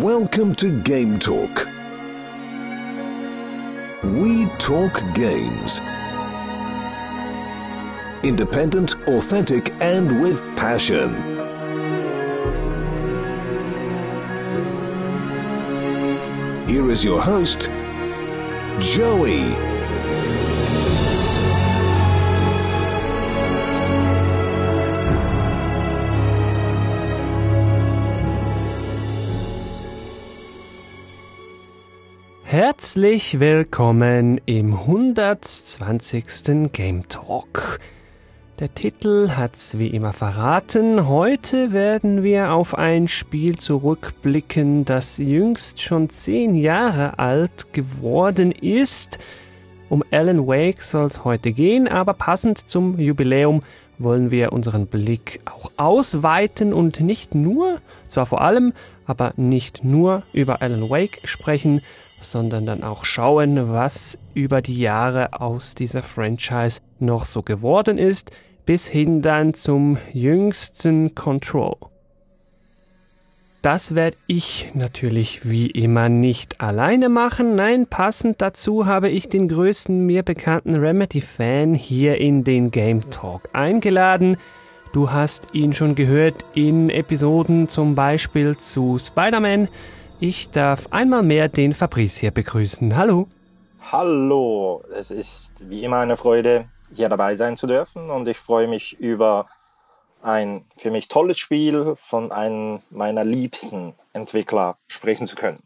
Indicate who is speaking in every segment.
Speaker 1: Welcome to Game Talk. We talk games. Independent, authentic, and with passion. Here is your host, Joey.
Speaker 2: Herzlich willkommen im 120. Game Talk. Der Titel hat's wie immer verraten. Heute werden wir auf ein Spiel zurückblicken, das jüngst schon zehn Jahre alt geworden ist. Um Alan Wake soll es heute gehen, aber passend zum Jubiläum wollen wir unseren Blick auch ausweiten und nicht nur, zwar vor allem, aber nicht nur über Alan Wake sprechen, sondern dann auch schauen, was über die Jahre aus dieser Franchise noch so geworden ist, bis hin dann zum jüngsten Control. Das werde ich natürlich wie immer nicht alleine machen. Nein, passend dazu habe ich den größten mir bekannten Remedy-Fan hier in den Game Talk eingeladen. Du hast ihn schon gehört in Episoden zum Beispiel zu Spider-Man, ich darf einmal mehr den Fabrice hier begrüßen. Hallo.
Speaker 3: Hallo, es ist wie immer eine Freude, hier dabei sein zu dürfen und ich freue mich über ein für mich tolles Spiel von einem meiner liebsten Entwickler sprechen zu können.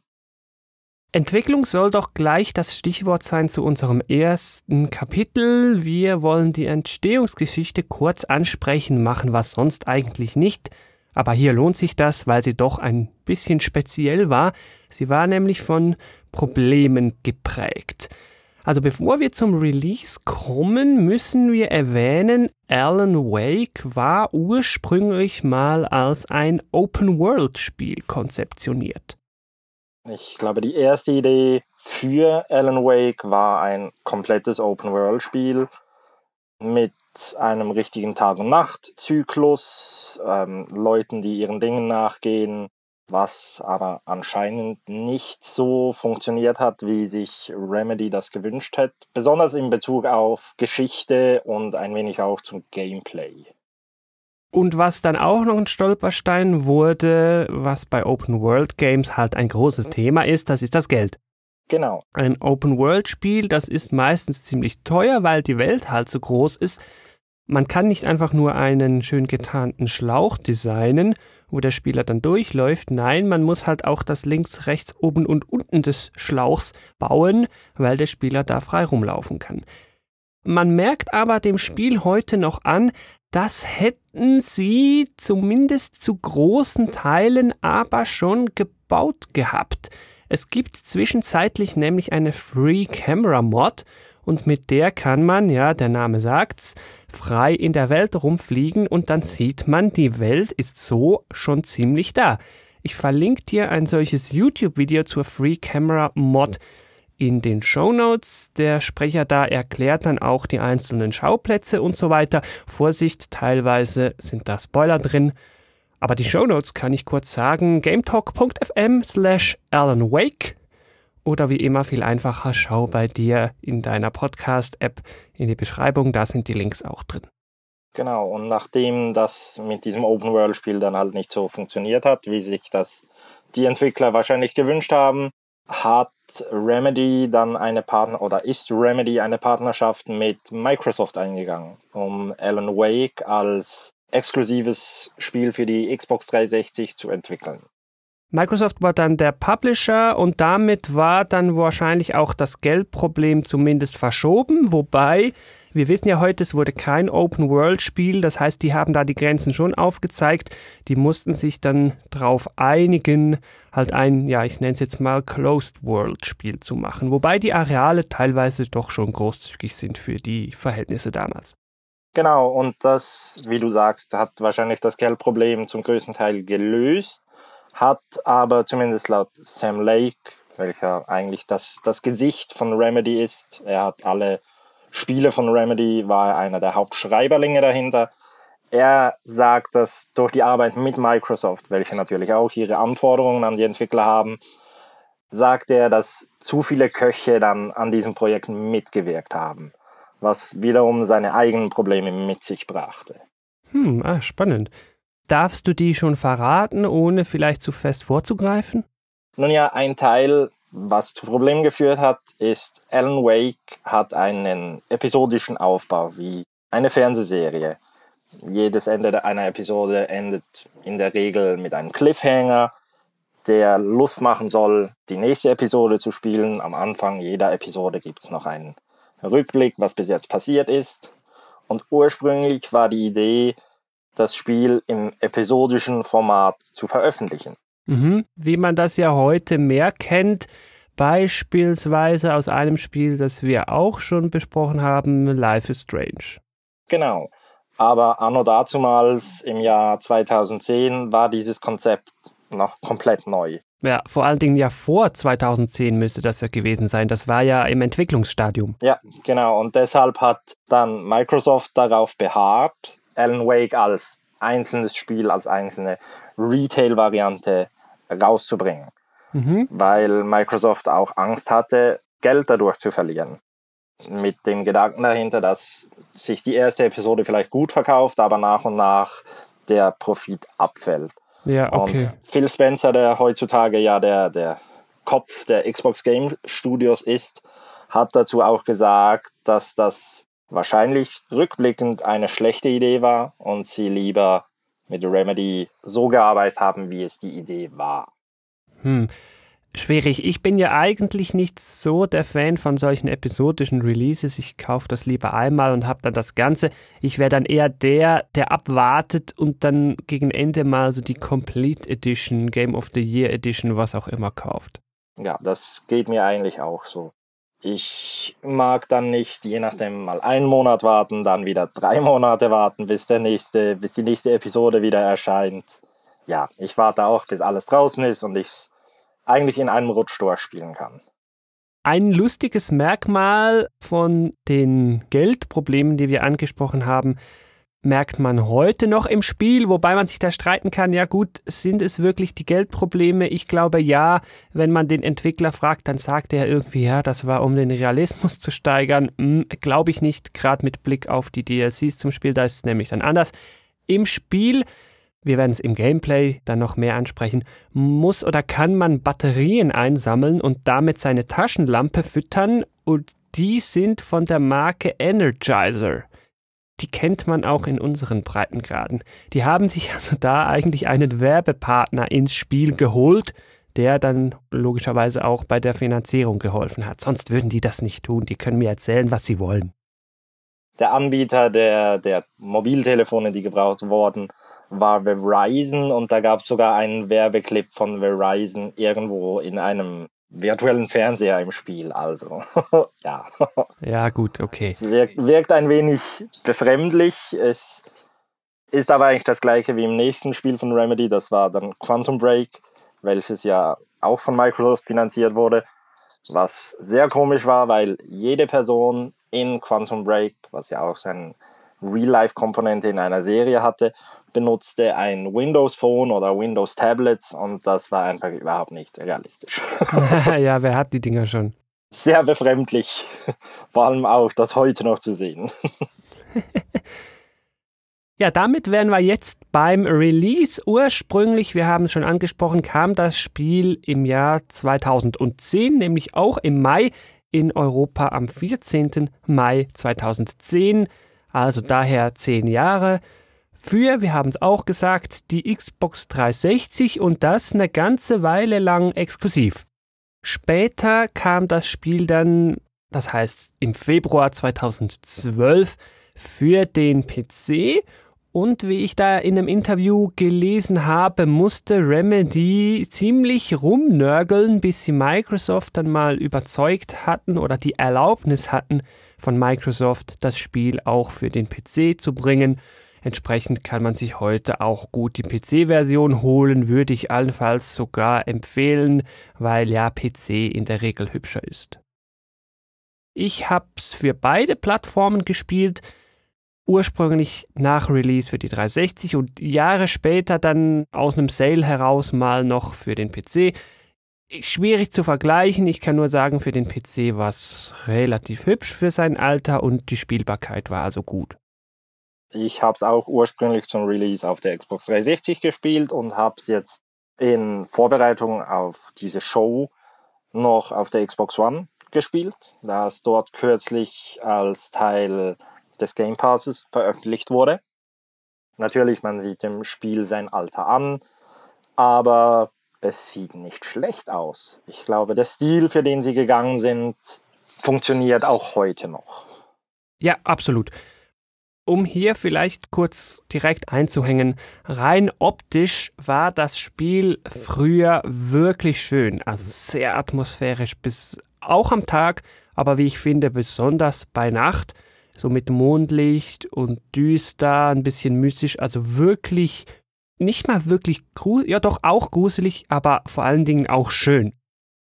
Speaker 2: Entwicklung soll doch gleich das Stichwort sein zu unserem ersten Kapitel. Wir wollen die Entstehungsgeschichte kurz ansprechen, machen was sonst eigentlich nicht. Aber hier lohnt sich das, weil sie doch ein bisschen speziell war. Sie war nämlich von Problemen geprägt. Also bevor wir zum Release kommen, müssen wir erwähnen, Alan Wake war ursprünglich mal als ein Open-World-Spiel konzeptioniert.
Speaker 3: Ich glaube, die erste Idee für Alan Wake war ein komplettes Open-World-Spiel mit einem richtigen Tag- und Nacht-Zyklus, ähm, Leuten, die ihren Dingen nachgehen, was aber anscheinend nicht so funktioniert hat, wie sich Remedy das gewünscht hat, besonders in Bezug auf Geschichte und ein wenig auch zum Gameplay.
Speaker 2: Und was dann auch noch ein Stolperstein wurde, was bei Open World Games halt ein großes Thema ist, das ist das Geld.
Speaker 3: Genau.
Speaker 2: Ein Open-World-Spiel, das ist meistens ziemlich teuer, weil die Welt halt so groß ist. Man kann nicht einfach nur einen schön getarnten Schlauch designen, wo der Spieler dann durchläuft. Nein, man muss halt auch das links, rechts, oben und unten des Schlauchs bauen, weil der Spieler da frei rumlaufen kann. Man merkt aber dem Spiel heute noch an, das hätten sie zumindest zu großen Teilen aber schon gebaut gehabt. Es gibt zwischenzeitlich nämlich eine Free Camera Mod und mit der kann man, ja, der Name sagt's, frei in der Welt rumfliegen und dann sieht man, die Welt ist so schon ziemlich da. Ich verlinke dir ein solches YouTube-Video zur Free Camera Mod in den Show Notes. Der Sprecher da erklärt dann auch die einzelnen Schauplätze und so weiter. Vorsicht, teilweise sind da Spoiler drin. Aber die Shownotes kann ich kurz sagen, gametalk.fm slash Alan Wake. Oder wie immer viel einfacher, schau bei dir in deiner Podcast-App in die Beschreibung, da sind die Links auch drin.
Speaker 3: Genau, und nachdem das mit diesem Open-World-Spiel dann halt nicht so funktioniert hat, wie sich das die Entwickler wahrscheinlich gewünscht haben, hat Remedy dann eine Partner oder ist Remedy eine Partnerschaft mit Microsoft eingegangen, um Alan Wake als exklusives Spiel für die Xbox 360 zu entwickeln.
Speaker 2: Microsoft war dann der Publisher und damit war dann wahrscheinlich auch das Geldproblem zumindest verschoben, wobei wir wissen ja heute, es wurde kein Open-World-Spiel, das heißt, die haben da die Grenzen schon aufgezeigt. Die mussten sich dann darauf einigen, halt ein, ja, ich nenne es jetzt mal Closed-World-Spiel zu machen, wobei die Areale teilweise doch schon großzügig sind für die Verhältnisse damals.
Speaker 3: Genau, und das, wie du sagst, hat wahrscheinlich das Geldproblem zum größten Teil gelöst, hat aber zumindest laut Sam Lake, welcher eigentlich das, das Gesicht von Remedy ist, er hat alle Spiele von Remedy, war einer der Hauptschreiberlinge dahinter. Er sagt, dass durch die Arbeit mit Microsoft, welche natürlich auch ihre Anforderungen an die Entwickler haben, sagt er, dass zu viele Köche dann an diesem Projekt mitgewirkt haben, was wiederum seine eigenen Probleme mit sich brachte.
Speaker 2: Hm, ah, spannend. Darfst du die schon verraten, ohne vielleicht zu fest vorzugreifen?
Speaker 3: Nun ja, ein Teil, was zu Problemen geführt hat, ist, Alan Wake hat einen episodischen Aufbau wie eine Fernsehserie. Jedes Ende einer Episode endet in der Regel mit einem Cliffhanger der Lust machen soll, die nächste Episode zu spielen. Am Anfang jeder Episode gibt es noch einen Rückblick, was bis jetzt passiert ist. Und ursprünglich war die Idee, das Spiel im episodischen Format zu veröffentlichen.
Speaker 2: Mhm. Wie man das ja heute mehr kennt, beispielsweise aus einem Spiel, das wir auch schon besprochen haben, Life is Strange.
Speaker 3: Genau. Aber anno dazumals im Jahr 2010 war dieses Konzept noch komplett neu.
Speaker 2: Ja, vor allen Dingen ja vor 2010 müsste das ja gewesen sein. Das war ja im Entwicklungsstadium.
Speaker 3: Ja, genau. Und deshalb hat dann Microsoft darauf beharrt, Alan Wake als einzelnes Spiel, als einzelne Retail-Variante rauszubringen. Mhm. Weil Microsoft auch Angst hatte, Geld dadurch zu verlieren. Mit dem Gedanken dahinter, dass sich die erste Episode vielleicht gut verkauft, aber nach und nach der Profit abfällt.
Speaker 2: Ja, okay.
Speaker 3: Und Phil Spencer, der heutzutage ja der, der Kopf der Xbox Game Studios ist, hat dazu auch gesagt, dass das wahrscheinlich rückblickend eine schlechte Idee war und sie lieber mit Remedy so gearbeitet haben, wie es die Idee war.
Speaker 2: Hm schwierig. Ich bin ja eigentlich nicht so der Fan von solchen episodischen Releases. Ich kaufe das lieber einmal und habe dann das Ganze. Ich wäre dann eher der, der abwartet und dann gegen Ende mal so die Complete Edition, Game of the Year Edition, was auch immer kauft.
Speaker 3: Ja, das geht mir eigentlich auch so. Ich mag dann nicht, je nachdem, mal einen Monat warten, dann wieder drei Monate warten, bis der nächste, bis die nächste Episode wieder erscheint. Ja, ich warte auch, bis alles draußen ist und ich eigentlich in einem Rutsch durchspielen kann.
Speaker 2: Ein lustiges Merkmal von den Geldproblemen, die wir angesprochen haben, merkt man heute noch im Spiel, wobei man sich da streiten kann, ja gut, sind es wirklich die Geldprobleme? Ich glaube ja, wenn man den Entwickler fragt, dann sagt er irgendwie, ja, das war um den Realismus zu steigern. Hm, glaube ich nicht, gerade mit Blick auf die DLCs zum Spiel, da ist es nämlich dann anders. Im Spiel wir werden es im Gameplay dann noch mehr ansprechen, muss oder kann man Batterien einsammeln und damit seine Taschenlampe füttern und die sind von der Marke Energizer. Die kennt man auch in unseren Breitengraden. Die haben sich also da eigentlich einen Werbepartner ins Spiel geholt, der dann logischerweise auch bei der Finanzierung geholfen hat. Sonst würden die das nicht tun. Die können mir erzählen, was sie wollen.
Speaker 3: Der Anbieter der, der Mobiltelefone, die gebraucht wurden, war Verizon und da gab es sogar einen Werbeclip von Verizon irgendwo in einem virtuellen Fernseher im Spiel. Also, ja.
Speaker 2: Ja, gut, okay.
Speaker 3: Es wirkt, wirkt ein wenig befremdlich. Es ist aber eigentlich das gleiche wie im nächsten Spiel von Remedy. Das war dann Quantum Break, welches ja auch von Microsoft finanziert wurde. Was sehr komisch war, weil jede Person in Quantum Break, was ja auch seine Real-Life-Komponente in einer Serie hatte, benutzte ein Windows Phone oder Windows Tablets und das war einfach überhaupt nicht realistisch.
Speaker 2: ja, wer hat die Dinger schon?
Speaker 3: Sehr befremdlich. Vor allem auch das heute noch zu sehen.
Speaker 2: Ja, damit wären wir jetzt beim Release. Ursprünglich, wir haben es schon angesprochen, kam das Spiel im Jahr 2010, nämlich auch im Mai in Europa am 14. Mai 2010, also daher zehn Jahre für, wir haben es auch gesagt, die Xbox 360 und das eine ganze Weile lang exklusiv. Später kam das Spiel dann, das heißt im Februar 2012, für den PC und wie ich da in einem Interview gelesen habe, musste Remedy ziemlich rumnörgeln, bis sie Microsoft dann mal überzeugt hatten oder die Erlaubnis hatten von Microsoft, das Spiel auch für den PC zu bringen. Entsprechend kann man sich heute auch gut die PC-Version holen, würde ich allenfalls sogar empfehlen, weil ja PC in der Regel hübscher ist. Ich hab's für beide Plattformen gespielt. ursprünglich nach Release für die 360 und Jahre später dann aus einem Sale heraus mal noch für den PC. Schwierig zu vergleichen, ich kann nur sagen, für den PC war es relativ hübsch für sein Alter und die Spielbarkeit war also gut.
Speaker 3: Ich habe es auch ursprünglich zum Release auf der Xbox 360 gespielt und habe es jetzt in Vorbereitung auf diese Show noch auf der Xbox One gespielt, da es dort kürzlich als Teil des Game Passes veröffentlicht wurde. Natürlich, man sieht dem Spiel sein Alter an, aber es sieht nicht schlecht aus. Ich glaube, der Stil, für den sie gegangen sind, funktioniert auch heute noch.
Speaker 2: Ja, absolut. Um hier vielleicht kurz direkt einzuhängen, rein optisch war das Spiel früher wirklich schön, also sehr atmosphärisch bis auch am Tag, aber wie ich finde, besonders bei Nacht so mit Mondlicht und düster, ein bisschen mystisch, also wirklich nicht mal wirklich gruselig, ja doch auch gruselig, aber vor allen Dingen auch schön.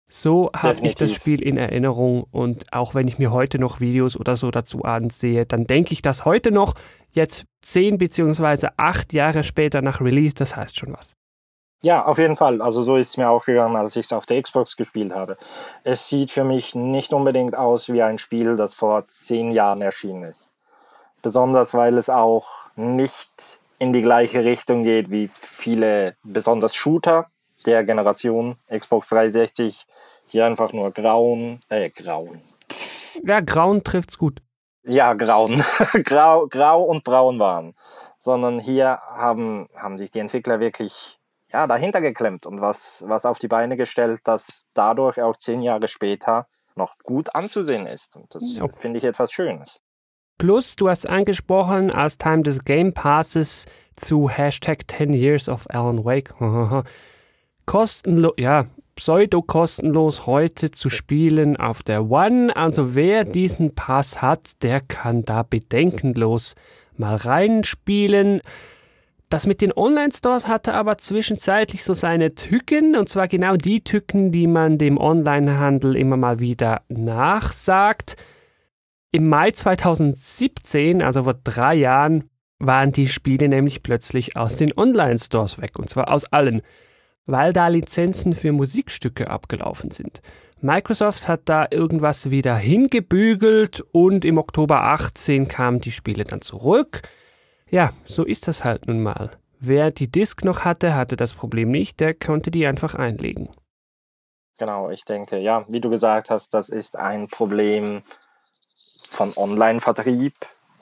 Speaker 2: So habe ich das Spiel in Erinnerung und auch wenn ich mir heute noch Videos oder so dazu ansehe, dann denke ich das heute noch, jetzt zehn beziehungsweise acht Jahre später nach Release, das heißt schon was.
Speaker 3: Ja, auf jeden Fall. Also so ist es mir auch gegangen, als ich es auf der Xbox gespielt habe. Es sieht für mich nicht unbedingt aus wie ein Spiel, das vor zehn Jahren erschienen ist. Besonders weil es auch nicht in die gleiche Richtung geht wie viele besonders Shooter der Generation Xbox 360, die einfach nur grauen, äh, grauen.
Speaker 2: Ja, grauen trifft's gut.
Speaker 3: Ja, grauen. grau, grau und braun waren. Sondern hier haben, haben sich die Entwickler wirklich ja, dahinter geklemmt und was, was auf die Beine gestellt, dass dadurch auch zehn Jahre später noch gut anzusehen ist. Und das ja. finde ich etwas Schönes.
Speaker 2: Plus, du hast angesprochen, als Time des Game Passes zu Hashtag 10 Years of Alan Wake. Kostenlos, ja, pseudo-kostenlos heute zu spielen auf der One. Also wer diesen Pass hat, der kann da bedenkenlos mal reinspielen. Das mit den Online-Stores hatte aber zwischenzeitlich so seine Tücken, und zwar genau die Tücken, die man dem Online-Handel immer mal wieder nachsagt. Im Mai 2017, also vor drei Jahren, waren die Spiele nämlich plötzlich aus den Online-Stores weg, und zwar aus allen, weil da Lizenzen für Musikstücke abgelaufen sind. Microsoft hat da irgendwas wieder hingebügelt und im Oktober 18 kamen die Spiele dann zurück. Ja, so ist das halt nun mal. Wer die Disk noch hatte, hatte das Problem nicht, der konnte die einfach einlegen.
Speaker 3: Genau, ich denke, ja, wie du gesagt hast, das ist ein Problem von Online-Vertrieb,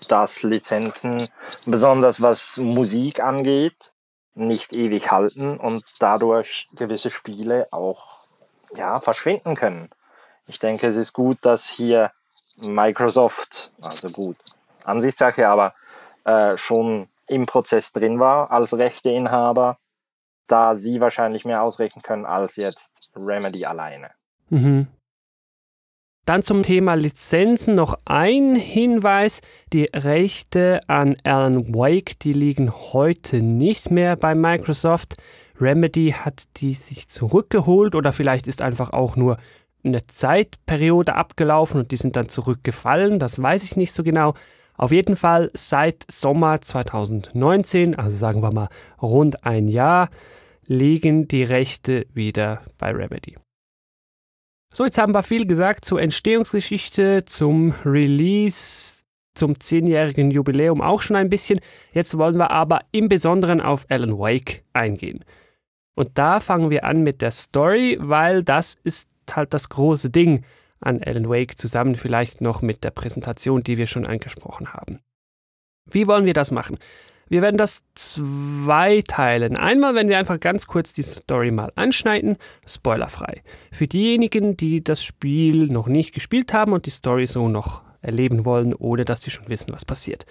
Speaker 3: dass Lizenzen, besonders was Musik angeht, nicht ewig halten und dadurch gewisse Spiele auch ja, verschwinden können. Ich denke, es ist gut, dass hier Microsoft, also gut, Ansichtssache, aber äh, schon im Prozess drin war als Rechteinhaber, da sie wahrscheinlich mehr ausrechnen können als jetzt Remedy alleine.
Speaker 2: Mhm. Dann zum Thema Lizenzen noch ein Hinweis. Die Rechte an Alan Wake, die liegen heute nicht mehr bei Microsoft. Remedy hat die sich zurückgeholt oder vielleicht ist einfach auch nur eine Zeitperiode abgelaufen und die sind dann zurückgefallen. Das weiß ich nicht so genau. Auf jeden Fall seit Sommer 2019, also sagen wir mal rund ein Jahr, liegen die Rechte wieder bei Remedy. So, jetzt haben wir viel gesagt zur Entstehungsgeschichte, zum Release, zum zehnjährigen Jubiläum auch schon ein bisschen. Jetzt wollen wir aber im Besonderen auf Alan Wake eingehen. Und da fangen wir an mit der Story, weil das ist halt das große Ding an Alan Wake zusammen vielleicht noch mit der Präsentation, die wir schon angesprochen haben. Wie wollen wir das machen? Wir werden das zweiteilen. Einmal werden wir einfach ganz kurz die Story mal anschneiden, spoilerfrei. Für diejenigen, die das Spiel noch nicht gespielt haben und die Story so noch erleben wollen, ohne dass sie schon wissen, was passiert.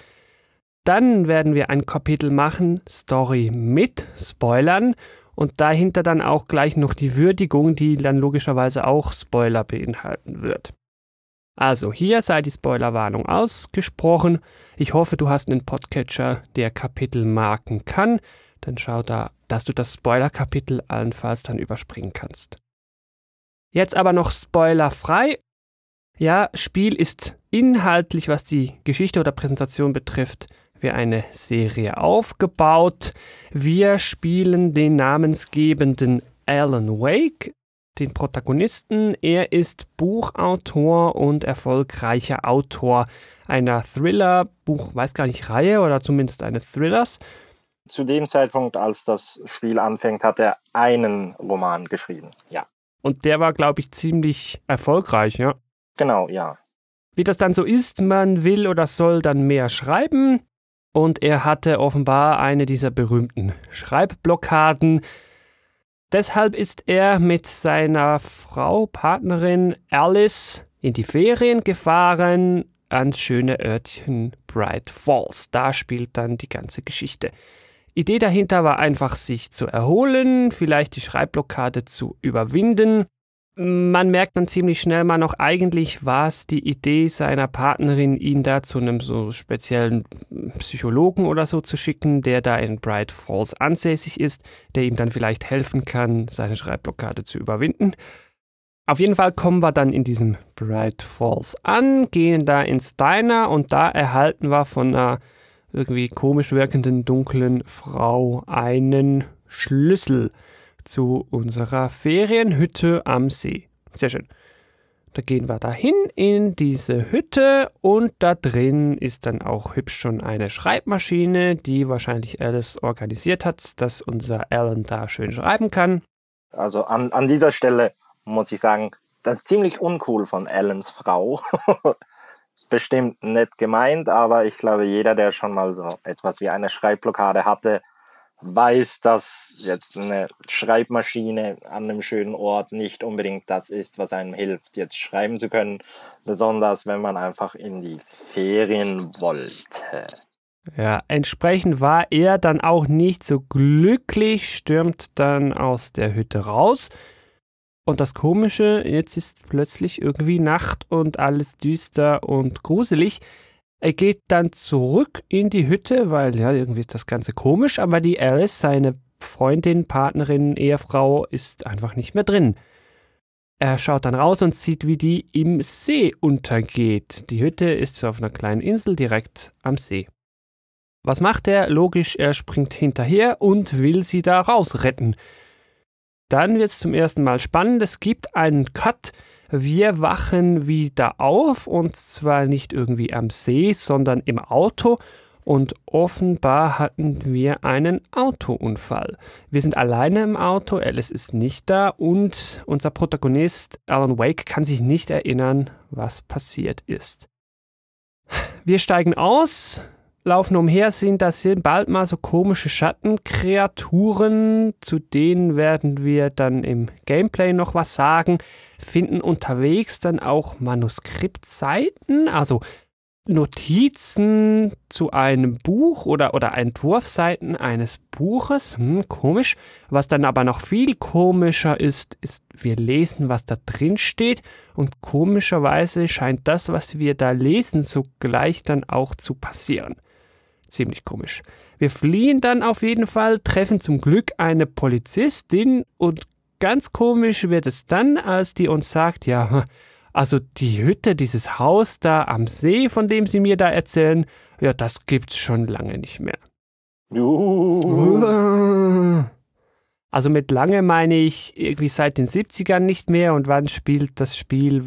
Speaker 2: Dann werden wir ein Kapitel machen, Story mit Spoilern und dahinter dann auch gleich noch die Würdigung, die dann logischerweise auch Spoiler beinhalten wird. Also hier sei die Spoilerwarnung ausgesprochen. Ich hoffe, du hast einen Podcatcher, der Kapitel marken kann. Dann schau da, dass du das Spoiler-Kapitel allenfalls dann überspringen kannst. Jetzt aber noch spoilerfrei. Ja, Spiel ist inhaltlich, was die Geschichte oder Präsentation betrifft, wie eine Serie aufgebaut. Wir spielen den namensgebenden Alan Wake, den Protagonisten. Er ist Buchautor und erfolgreicher Autor einer Thriller-Buch, weiß gar nicht, Reihe oder zumindest eines Thrillers.
Speaker 3: Zu dem Zeitpunkt, als das Spiel anfängt, hat er einen Roman geschrieben, ja.
Speaker 2: Und der war, glaube ich, ziemlich erfolgreich, ja.
Speaker 3: Genau, ja.
Speaker 2: Wie das dann so ist, man will oder soll dann mehr schreiben. Und er hatte offenbar eine dieser berühmten Schreibblockaden. Deshalb ist er mit seiner Frau, Partnerin Alice in die Ferien gefahren ans schöne Örtchen Bright Falls. Da spielt dann die ganze Geschichte. Idee dahinter war einfach, sich zu erholen, vielleicht die Schreibblockade zu überwinden. Man merkt dann ziemlich schnell mal noch, eigentlich war es die Idee seiner Partnerin, ihn da zu einem so speziellen Psychologen oder so zu schicken, der da in Bright Falls ansässig ist, der ihm dann vielleicht helfen kann, seine Schreibblockade zu überwinden. Auf jeden Fall kommen wir dann in diesem Bright Falls an, gehen da ins Diner und da erhalten wir von einer irgendwie komisch wirkenden dunklen Frau einen Schlüssel zu unserer Ferienhütte am See. Sehr schön. Da gehen wir dahin in diese Hütte und da drin ist dann auch hübsch schon eine Schreibmaschine, die wahrscheinlich Alice organisiert hat, dass unser Alan da schön schreiben kann.
Speaker 3: Also an, an dieser Stelle muss ich sagen, das ist ziemlich uncool von Allens Frau. Bestimmt nett gemeint, aber ich glaube, jeder, der schon mal so etwas wie eine Schreibblockade hatte, weiß, dass jetzt eine Schreibmaschine an einem schönen Ort nicht unbedingt das ist, was einem hilft, jetzt schreiben zu können, besonders wenn man einfach in die Ferien wollte.
Speaker 2: Ja, entsprechend war er dann auch nicht so glücklich, stürmt dann aus der Hütte raus und das Komische, jetzt ist plötzlich irgendwie Nacht und alles düster und gruselig. Er geht dann zurück in die Hütte, weil ja, irgendwie ist das Ganze komisch, aber die Alice, seine Freundin, Partnerin, Ehefrau, ist einfach nicht mehr drin. Er schaut dann raus und sieht, wie die im See untergeht. Die Hütte ist auf einer kleinen Insel direkt am See. Was macht er? Logisch, er springt hinterher und will sie da rausretten. Dann wird es zum ersten Mal spannend. Es gibt einen Cut. Wir wachen wieder auf und zwar nicht irgendwie am See, sondern im Auto. Und offenbar hatten wir einen Autounfall. Wir sind alleine im Auto, Alice ist nicht da und unser Protagonist Alan Wake kann sich nicht erinnern, was passiert ist. Wir steigen aus, laufen umher, sind das sind bald mal so komische Schattenkreaturen, zu denen werden wir dann im Gameplay noch was sagen, finden unterwegs dann auch Manuskriptseiten, also Notizen zu einem Buch oder, oder Entwurfseiten eines Buches. Hm, komisch. Was dann aber noch viel komischer ist, ist, wir lesen, was da drin steht. Und komischerweise scheint das, was wir da lesen, sogleich dann auch zu passieren. Ziemlich komisch. Wir fliehen dann auf jeden Fall, treffen zum Glück eine Polizistin und ganz komisch wird es dann, als die uns sagt, ja, also die Hütte, dieses Haus da am See, von dem sie mir da erzählen, ja, das gibt's schon lange nicht mehr.
Speaker 3: Uh.
Speaker 2: Also mit lange meine ich irgendwie seit den 70ern nicht mehr und wann spielt das Spiel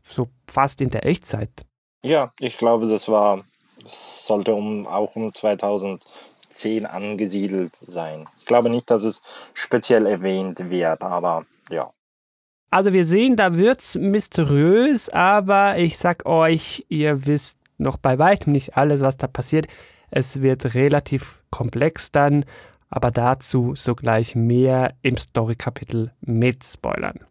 Speaker 2: so fast in der Echtzeit?
Speaker 3: Ja, ich glaube, das war sollte um, auch um 2010 angesiedelt sein. Ich glaube nicht, dass es speziell erwähnt wird, aber ja.
Speaker 2: Also wir sehen, da wird's mysteriös, aber ich sag euch, ihr wisst noch bei weitem nicht alles, was da passiert. Es wird relativ komplex dann, aber dazu sogleich mehr im Story-Kapitel mit Spoilern.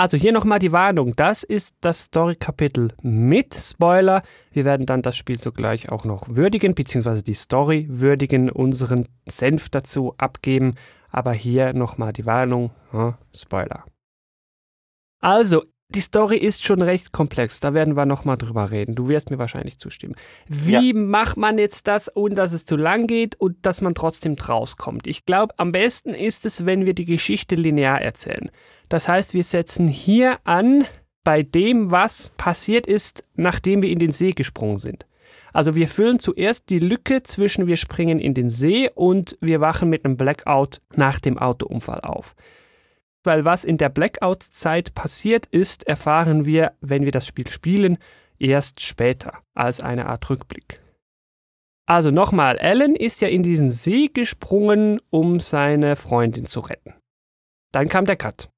Speaker 2: Also hier nochmal die Warnung. Das ist das Story-Kapitel mit Spoiler. Wir werden dann das Spiel sogleich auch noch würdigen, beziehungsweise die Story würdigen, unseren Senf dazu abgeben. Aber hier nochmal die Warnung. Hm, Spoiler. Also, die Story ist schon recht komplex. Da werden wir nochmal drüber reden. Du wirst mir wahrscheinlich zustimmen. Wie ja. macht man jetzt das, ohne dass es zu lang geht und dass man trotzdem rauskommt? Ich glaube, am besten ist es, wenn wir die Geschichte linear erzählen. Das heißt, wir setzen hier an bei dem, was passiert ist, nachdem wir in den See gesprungen sind. Also wir füllen zuerst die Lücke zwischen wir springen in den See und wir wachen mit einem Blackout nach dem Autounfall auf. Weil was in der Blackout-Zeit passiert ist, erfahren wir, wenn wir das Spiel spielen, erst später als eine Art Rückblick. Also nochmal, Alan ist ja in diesen See gesprungen, um seine Freundin zu retten. Dann kam der Cut.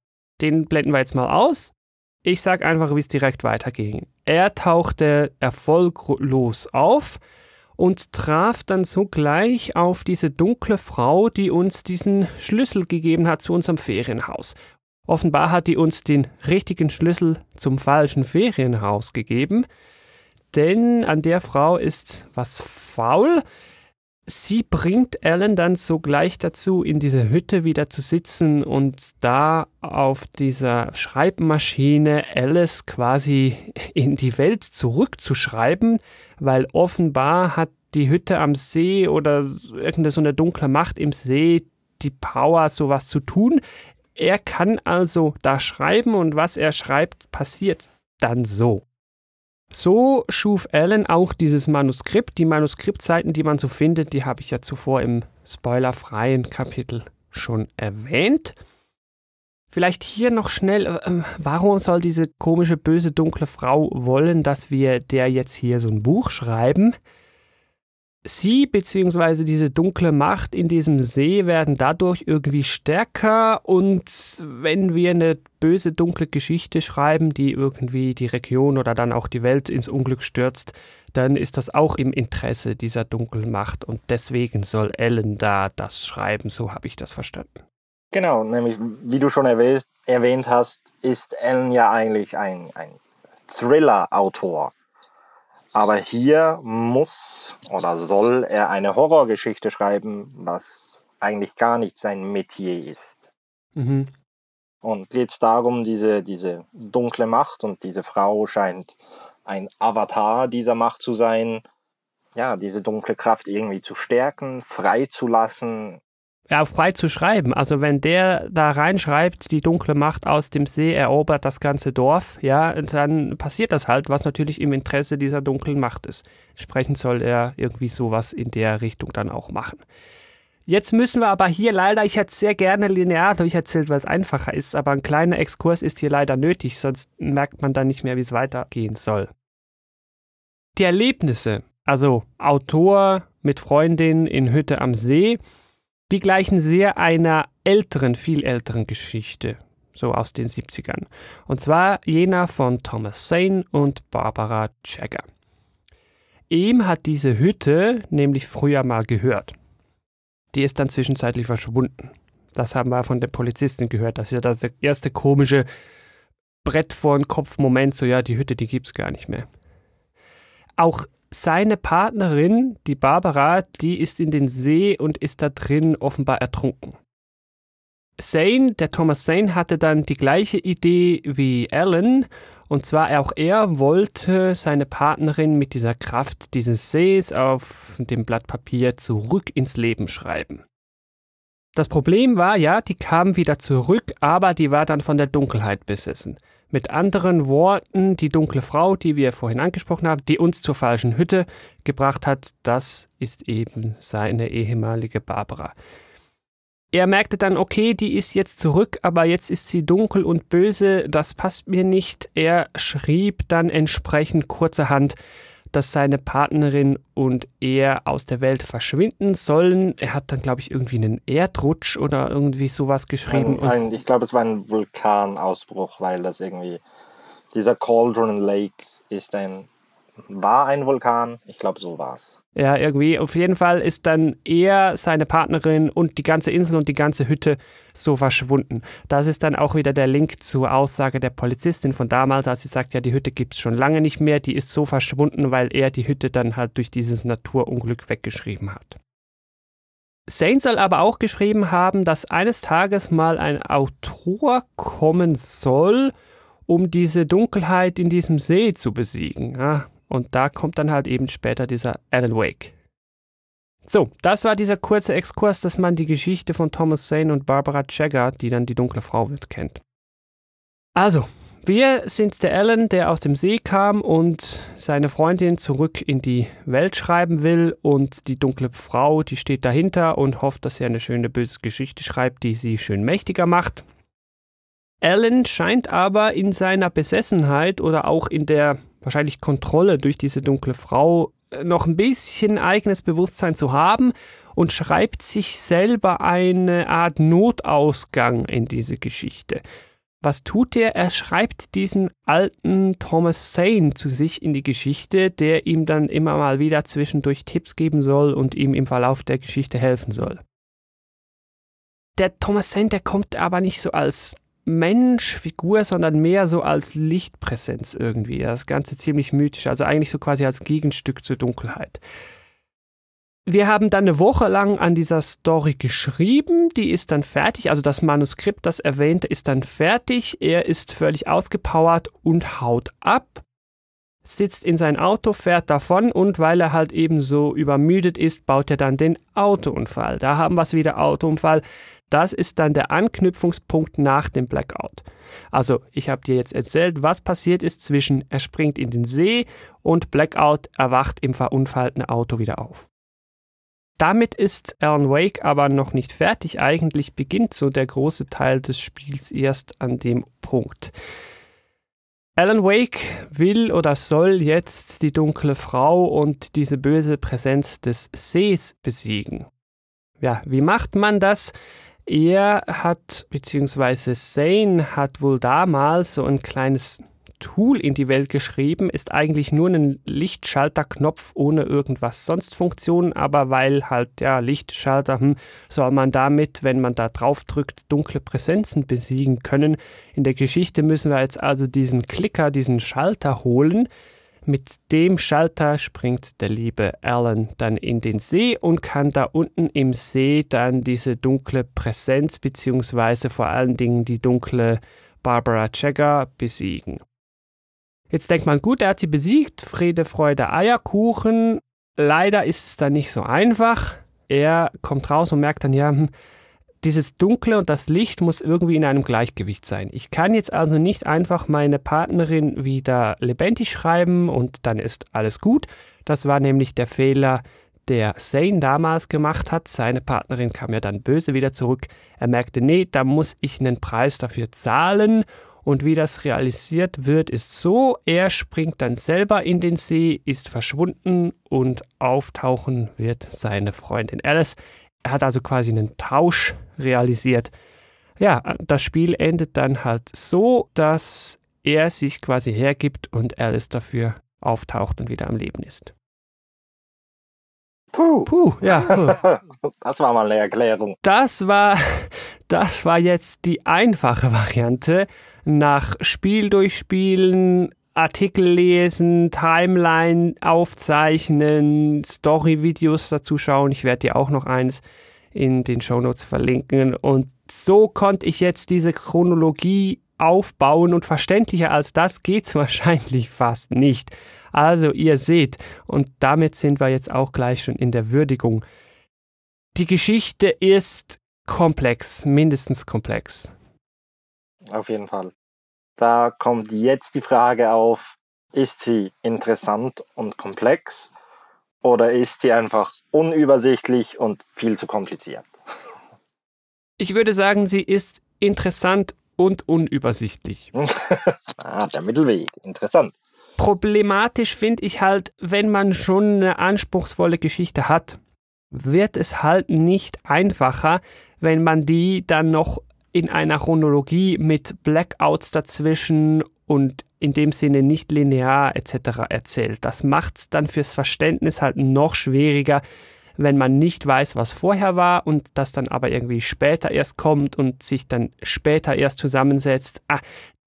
Speaker 2: Den blenden wir jetzt mal aus. Ich sag einfach, wie es direkt weiterging. Er tauchte erfolglos auf und traf dann sogleich auf diese dunkle Frau, die uns diesen Schlüssel gegeben hat zu unserem Ferienhaus. Offenbar hat die uns den richtigen Schlüssel zum falschen Ferienhaus gegeben, denn an der Frau ist was faul. Sie bringt Alan dann sogleich dazu, in dieser Hütte wieder zu sitzen und da auf dieser Schreibmaschine Alice quasi in die Welt zurückzuschreiben, weil offenbar hat die Hütte am See oder irgendeine so eine dunkle Macht im See die Power, sowas zu tun. Er kann also da schreiben und was er schreibt, passiert dann so. So schuf Allen auch dieses Manuskript. Die Manuskriptseiten, die man so findet, die habe ich ja zuvor im spoilerfreien Kapitel schon erwähnt. Vielleicht hier noch schnell, äh, warum soll diese komische, böse, dunkle Frau wollen, dass wir der jetzt hier so ein Buch schreiben? Sie bzw. diese dunkle Macht in diesem See werden dadurch irgendwie stärker und wenn wir eine böse, dunkle Geschichte schreiben, die irgendwie die Region oder dann auch die Welt ins Unglück stürzt, dann ist das auch im Interesse dieser dunklen Macht und deswegen soll Ellen da das schreiben, so habe ich das verstanden.
Speaker 3: Genau, nämlich wie du schon erwähnt, erwähnt hast, ist Ellen ja eigentlich ein, ein Thriller-Autor. Aber hier muss oder soll er eine Horrorgeschichte schreiben, was eigentlich gar nicht sein Metier ist. Mhm. Und geht es darum, diese, diese dunkle Macht und diese Frau scheint ein Avatar dieser Macht zu sein, ja, diese dunkle Kraft irgendwie zu stärken, freizulassen,
Speaker 2: ja, frei zu schreiben. Also wenn der da reinschreibt, die dunkle Macht aus dem See erobert das ganze Dorf, ja, dann passiert das halt, was natürlich im Interesse dieser dunklen Macht ist. Entsprechend soll er irgendwie sowas in der Richtung dann auch machen. Jetzt müssen wir aber hier leider, ich hätte sehr gerne linear durcherzählt, weil es einfacher ist, aber ein kleiner Exkurs ist hier leider nötig, sonst merkt man dann nicht mehr, wie es weitergehen soll. Die Erlebnisse, also Autor mit Freundin in Hütte am See, die gleichen sehr einer älteren, viel älteren Geschichte, so aus den 70ern. Und zwar jener von Thomas Zane und Barbara Jagger. Ihm hat diese Hütte nämlich früher mal gehört. Die ist dann zwischenzeitlich verschwunden. Das haben wir von der Polizistin gehört. Das ist ja das erste komische Brett vor den Kopf Moment, so ja, die Hütte, die gibt's gar nicht mehr. Auch seine Partnerin, die Barbara, die ist in den See und ist da drin offenbar ertrunken. Zane, der Thomas Zane, hatte dann die gleiche Idee wie Alan, und zwar auch er wollte seine Partnerin mit dieser Kraft dieses Sees auf dem Blatt Papier zurück ins Leben schreiben. Das Problem war, ja, die kam wieder zurück, aber die war dann von der Dunkelheit besessen. Mit anderen Worten, die dunkle Frau, die wir vorhin angesprochen haben, die uns zur falschen Hütte gebracht hat, das ist eben seine ehemalige Barbara. Er merkte dann, okay, die ist jetzt zurück, aber jetzt ist sie dunkel und böse, das passt mir nicht. Er schrieb dann entsprechend kurzerhand, dass seine Partnerin und er aus der Welt verschwinden sollen. Er hat dann, glaube ich, irgendwie einen Erdrutsch oder irgendwie sowas geschrieben.
Speaker 3: Ein, ein, ich glaube, es war ein Vulkanausbruch, weil das irgendwie dieser Cauldron Lake ist ein war ein Vulkan. Ich glaube, so war es.
Speaker 2: Ja, irgendwie. Auf jeden Fall ist dann er, seine Partnerin und die ganze Insel und die ganze Hütte so verschwunden. Das ist dann auch wieder der Link zur Aussage der Polizistin von damals, als sie sagt, ja, die Hütte gibt es schon lange nicht mehr. Die ist so verschwunden, weil er die Hütte dann halt durch dieses Naturunglück weggeschrieben hat. Zane soll aber auch geschrieben haben, dass eines Tages mal ein Autor kommen soll, um diese Dunkelheit in diesem See zu besiegen. Ja, und da kommt dann halt eben später dieser Alan Wake. So, das war dieser kurze Exkurs, dass man die Geschichte von Thomas Zane und Barbara Jagger, die dann die dunkle Frau wird, kennt. Also, Wir sind der Alan, der aus dem See kam und seine Freundin zurück in die Welt schreiben will und die dunkle Frau, die steht dahinter und hofft, dass er eine schöne böse Geschichte schreibt, die sie schön mächtiger macht. Alan scheint aber in seiner Besessenheit oder auch in der wahrscheinlich Kontrolle durch diese dunkle Frau äh, noch ein bisschen eigenes Bewusstsein zu haben und schreibt sich selber eine Art Notausgang in diese Geschichte. Was tut er? Er schreibt diesen alten Thomas Sane zu sich in die Geschichte, der ihm dann immer mal wieder zwischendurch Tipps geben soll und ihm im Verlauf der Geschichte helfen soll. Der Thomas Sane, der kommt aber nicht so als Mensch, Figur, sondern mehr so als Lichtpräsenz irgendwie. Das Ganze ziemlich mythisch, also eigentlich so quasi als Gegenstück zur Dunkelheit. Wir haben dann eine Woche lang an dieser Story geschrieben, die ist dann fertig, also das Manuskript, das erwähnte, ist dann fertig, er ist völlig ausgepowert und haut ab, sitzt in sein Auto, fährt davon und weil er halt eben so übermüdet ist, baut er dann den Autounfall. Da haben wir es wieder, Autounfall. Das ist dann der Anknüpfungspunkt nach dem Blackout. Also, ich habe dir jetzt erzählt, was passiert ist zwischen er springt in den See und Blackout erwacht im verunfallten Auto wieder auf. Damit ist Alan Wake aber noch nicht fertig. Eigentlich beginnt so der große Teil des Spiels erst an dem Punkt. Alan Wake will oder soll jetzt die dunkle Frau und diese böse Präsenz des Sees besiegen. Ja, wie macht man das? Er hat, beziehungsweise Zane hat wohl damals so ein kleines Tool in die Welt geschrieben, ist eigentlich nur ein Lichtschalterknopf ohne irgendwas sonst Funktion, aber weil halt ja Lichtschalter, hm, soll man damit, wenn man da drauf drückt, dunkle Präsenzen besiegen können. In der Geschichte müssen wir jetzt also diesen Klicker, diesen Schalter holen. Mit dem Schalter springt der liebe Alan dann in den See und kann da unten im See dann diese dunkle Präsenz beziehungsweise vor allen Dingen die dunkle Barbara Jagger besiegen. Jetzt denkt man, gut, er hat sie besiegt, Friede, Freude, Eierkuchen. Leider ist es dann nicht so einfach. Er kommt raus und merkt dann, ja, hm, dieses Dunkle und das Licht muss irgendwie in einem Gleichgewicht sein. Ich kann jetzt also nicht einfach meine Partnerin wieder lebendig schreiben und dann ist alles gut. Das war nämlich der Fehler, der Zane damals gemacht hat. Seine Partnerin kam ja dann böse wieder zurück. Er merkte, nee, da muss ich einen Preis dafür zahlen und wie das realisiert wird, ist so, er springt dann selber in den See, ist verschwunden und auftauchen wird seine Freundin Alice. Er hat also quasi einen Tausch realisiert. Ja, das Spiel endet dann halt so, dass er sich quasi hergibt und Alice dafür auftaucht und wieder am Leben ist.
Speaker 3: Puh.
Speaker 2: Puh, ja.
Speaker 3: Puh. Das war mal eine Erklärung.
Speaker 2: Das war, das war jetzt die einfache Variante nach Spiel durchspielen, Artikel lesen, Timeline aufzeichnen, Story-Videos dazu schauen. Ich werde dir auch noch eins in den Shownotes verlinken. Und so konnte ich jetzt diese Chronologie aufbauen und verständlicher als das geht's wahrscheinlich fast nicht. Also ihr seht, und damit sind wir jetzt auch gleich schon in der Würdigung. Die Geschichte ist komplex, mindestens komplex.
Speaker 3: Auf jeden Fall. Da kommt jetzt die Frage auf, ist sie interessant und komplex oder ist sie einfach unübersichtlich und viel zu kompliziert?
Speaker 2: Ich würde sagen, sie ist interessant und unübersichtlich.
Speaker 3: ah, der Mittelweg. Interessant.
Speaker 2: Problematisch finde ich halt, wenn man schon eine anspruchsvolle Geschichte hat, wird es halt nicht einfacher, wenn man die dann noch in einer Chronologie mit Blackouts dazwischen und in dem Sinne nicht linear etc. erzählt. Das macht es dann fürs Verständnis halt noch schwieriger, wenn man nicht weiß, was vorher war und das dann aber irgendwie später erst kommt und sich dann später erst zusammensetzt. Ah,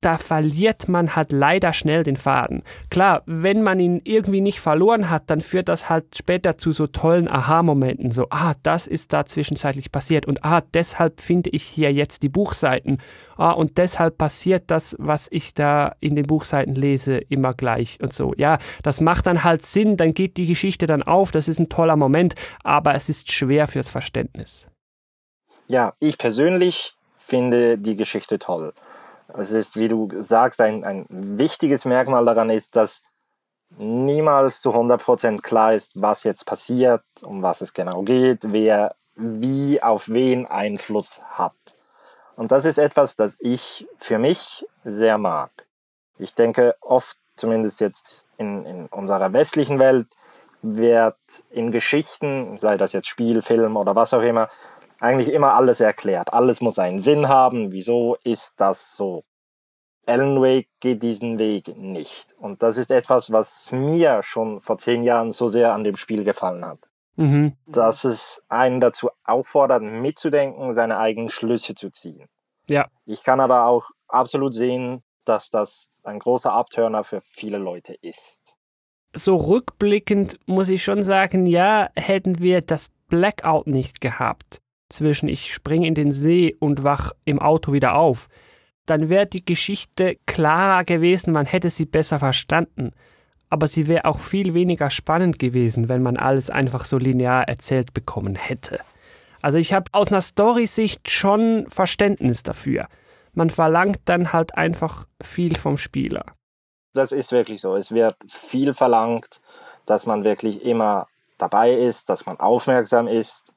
Speaker 2: da verliert man halt leider schnell den Faden. Klar, wenn man ihn irgendwie nicht verloren hat, dann führt das halt später zu so tollen Aha-Momenten. So, ah, das ist da zwischenzeitlich passiert und ah, deshalb finde ich hier jetzt die Buchseiten. Ah, und deshalb passiert das, was ich da in den Buchseiten lese, immer gleich und so. Ja, das macht dann halt Sinn, dann geht die Geschichte dann auf, das ist ein toller Moment, aber es ist schwer fürs Verständnis.
Speaker 3: Ja, ich persönlich finde die Geschichte toll Es ist, wie du sagst, ein, ein wichtiges Merkmal daran ist, dass niemals zu 100% klar ist, was jetzt passiert, um was es genau geht, wer wie auf wen Einfluss hat. Und das ist etwas, das ich für mich sehr mag. Ich denke, oft, zumindest jetzt in, in unserer westlichen Welt, wird in Geschichten, sei das jetzt Spiel, Film oder was auch immer, eigentlich immer alles erklärt. Alles muss einen Sinn haben. Wieso ist das so? Alan Wake geht diesen Weg nicht. Und das ist etwas, was mir schon vor zehn Jahren so sehr an dem Spiel gefallen hat. Mhm. Dass es einen dazu auffordert, mitzudenken, seine eigenen Schlüsse zu ziehen. Ja. Ich kann aber auch absolut sehen, dass das ein großer Abtörner für viele Leute ist.
Speaker 2: So rückblickend muss ich schon sagen, ja, hätten wir das Blackout nicht gehabt, zwischen ich springe in den See und wach im Auto wieder auf, dann wäre die Geschichte klarer gewesen, man hätte sie besser verstanden. Aber sie wäre auch viel weniger spannend gewesen, wenn man alles einfach so linear erzählt bekommen hätte. Also ich habe aus einer Story-Sicht schon Verständnis dafür. Man verlangt dann halt einfach viel vom Spieler.
Speaker 3: Das ist wirklich so. Es wird viel verlangt, dass man wirklich immer dabei ist, dass man aufmerksam ist.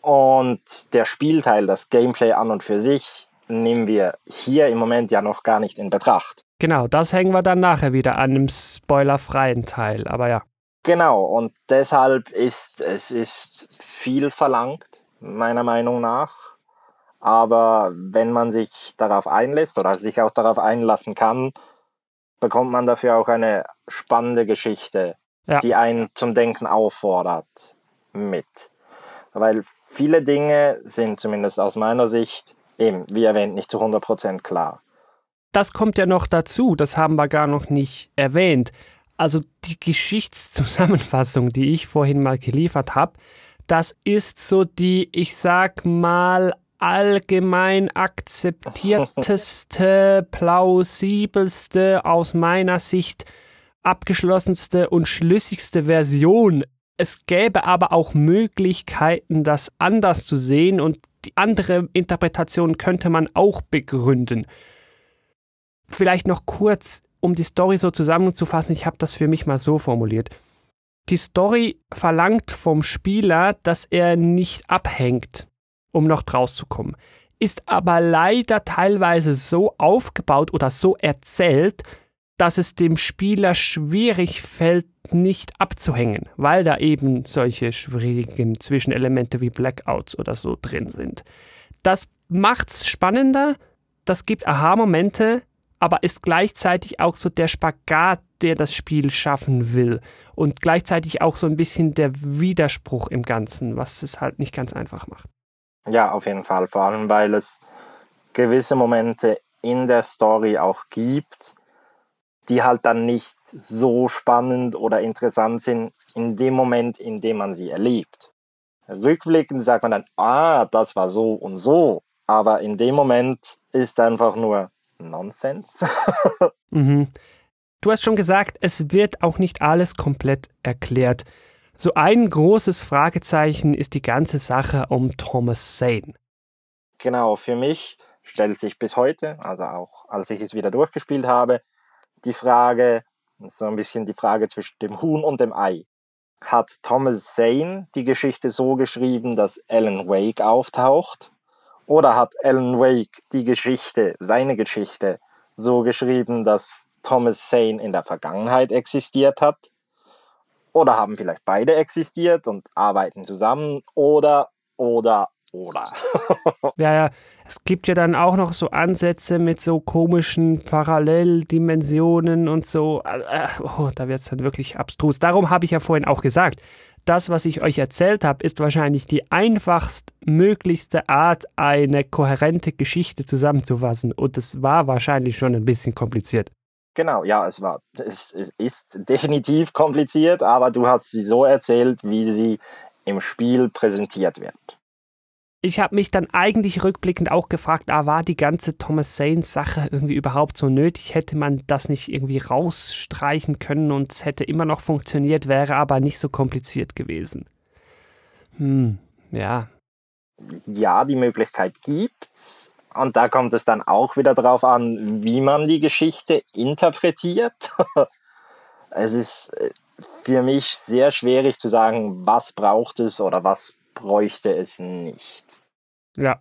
Speaker 3: Und der Spielteil, das Gameplay an und für sich, nehmen wir hier im Moment ja noch gar nicht in Betracht.
Speaker 2: Genau, das hängen wir dann nachher wieder an dem spoilerfreien Teil, aber ja.
Speaker 3: Genau, und deshalb ist es ist viel verlangt, meiner Meinung nach. Aber wenn man sich darauf einlässt oder sich auch darauf einlassen kann, bekommt man dafür auch eine spannende Geschichte, ja. die einen zum Denken auffordert, mit. Weil viele Dinge sind zumindest aus meiner Sicht eben, wie erwähnt, nicht zu 100% klar.
Speaker 2: Das kommt ja noch dazu, das haben wir gar noch nicht erwähnt. Also die Geschichtszusammenfassung, die ich vorhin mal geliefert habe, das ist so die, ich sag mal, allgemein akzeptierteste, plausibelste, aus meiner Sicht abgeschlossenste und schlüssigste Version. Es gäbe aber auch Möglichkeiten, das anders zu sehen und die andere Interpretation könnte man auch begründen. Vielleicht noch kurz, um die Story so zusammenzufassen, ich habe das für mich mal so formuliert. Die Story verlangt vom Spieler, dass er nicht abhängt, um noch draus zu kommen, ist aber leider teilweise so aufgebaut oder so erzählt, dass es dem Spieler schwierig fällt, nicht abzuhängen, weil da eben solche schwierigen Zwischenelemente wie Blackouts oder so drin sind. Das macht's spannender, das gibt Aha-Momente, aber ist gleichzeitig auch so der Spagat, der das Spiel schaffen will und gleichzeitig auch so ein bisschen der Widerspruch im Ganzen, was es halt nicht ganz einfach macht.
Speaker 3: Ja, auf jeden Fall, vor allem weil es gewisse Momente in der Story auch gibt, die halt dann nicht so spannend oder interessant sind in dem Moment, in dem man sie erlebt. Rückblickend sagt man dann, ah, das war so und so, aber in dem Moment ist einfach nur Nonsens.
Speaker 2: mhm. Du hast schon gesagt, es wird auch nicht alles komplett erklärt. So ein großes Fragezeichen ist die ganze Sache um Thomas Zane.
Speaker 3: Genau, für mich stellt sich bis heute, also auch als ich es wieder durchgespielt habe, die Frage, so ein bisschen die Frage zwischen dem Huhn und dem Ei. Hat Thomas Zane die Geschichte so geschrieben, dass Alan Wake auftaucht? Oder hat Alan Wake die Geschichte, seine Geschichte, so geschrieben, dass Thomas Zane in der Vergangenheit existiert hat? Oder haben vielleicht beide existiert und arbeiten zusammen? Oder, oder, oder.
Speaker 2: ja, ja. Es gibt ja dann auch noch so Ansätze mit so komischen Paralleldimensionen und so. Äh, oh, da wird es dann wirklich abstrus. Darum habe ich ja vorhin auch gesagt, das, was ich euch erzählt habe, ist wahrscheinlich die einfachst möglichste Art, eine kohärente Geschichte zusammenzufassen. Und es war wahrscheinlich schon ein bisschen kompliziert.
Speaker 3: Genau, ja, es war, es, es ist definitiv kompliziert, aber du hast sie so erzählt, wie sie im Spiel präsentiert wird
Speaker 2: ich habe mich dann eigentlich rückblickend auch gefragt, ah, war die ganze Thomas Saints Sache irgendwie überhaupt so nötig? Hätte man das nicht irgendwie rausstreichen können und es hätte immer noch funktioniert, wäre aber nicht so kompliziert gewesen. Hm, ja.
Speaker 3: Ja, die Möglichkeit gibt's, Und da kommt es dann auch wieder darauf an, wie man die Geschichte interpretiert. es ist äh, für mich sehr schwierig zu sagen, was braucht es oder was bräuchte es nicht.
Speaker 2: Ja.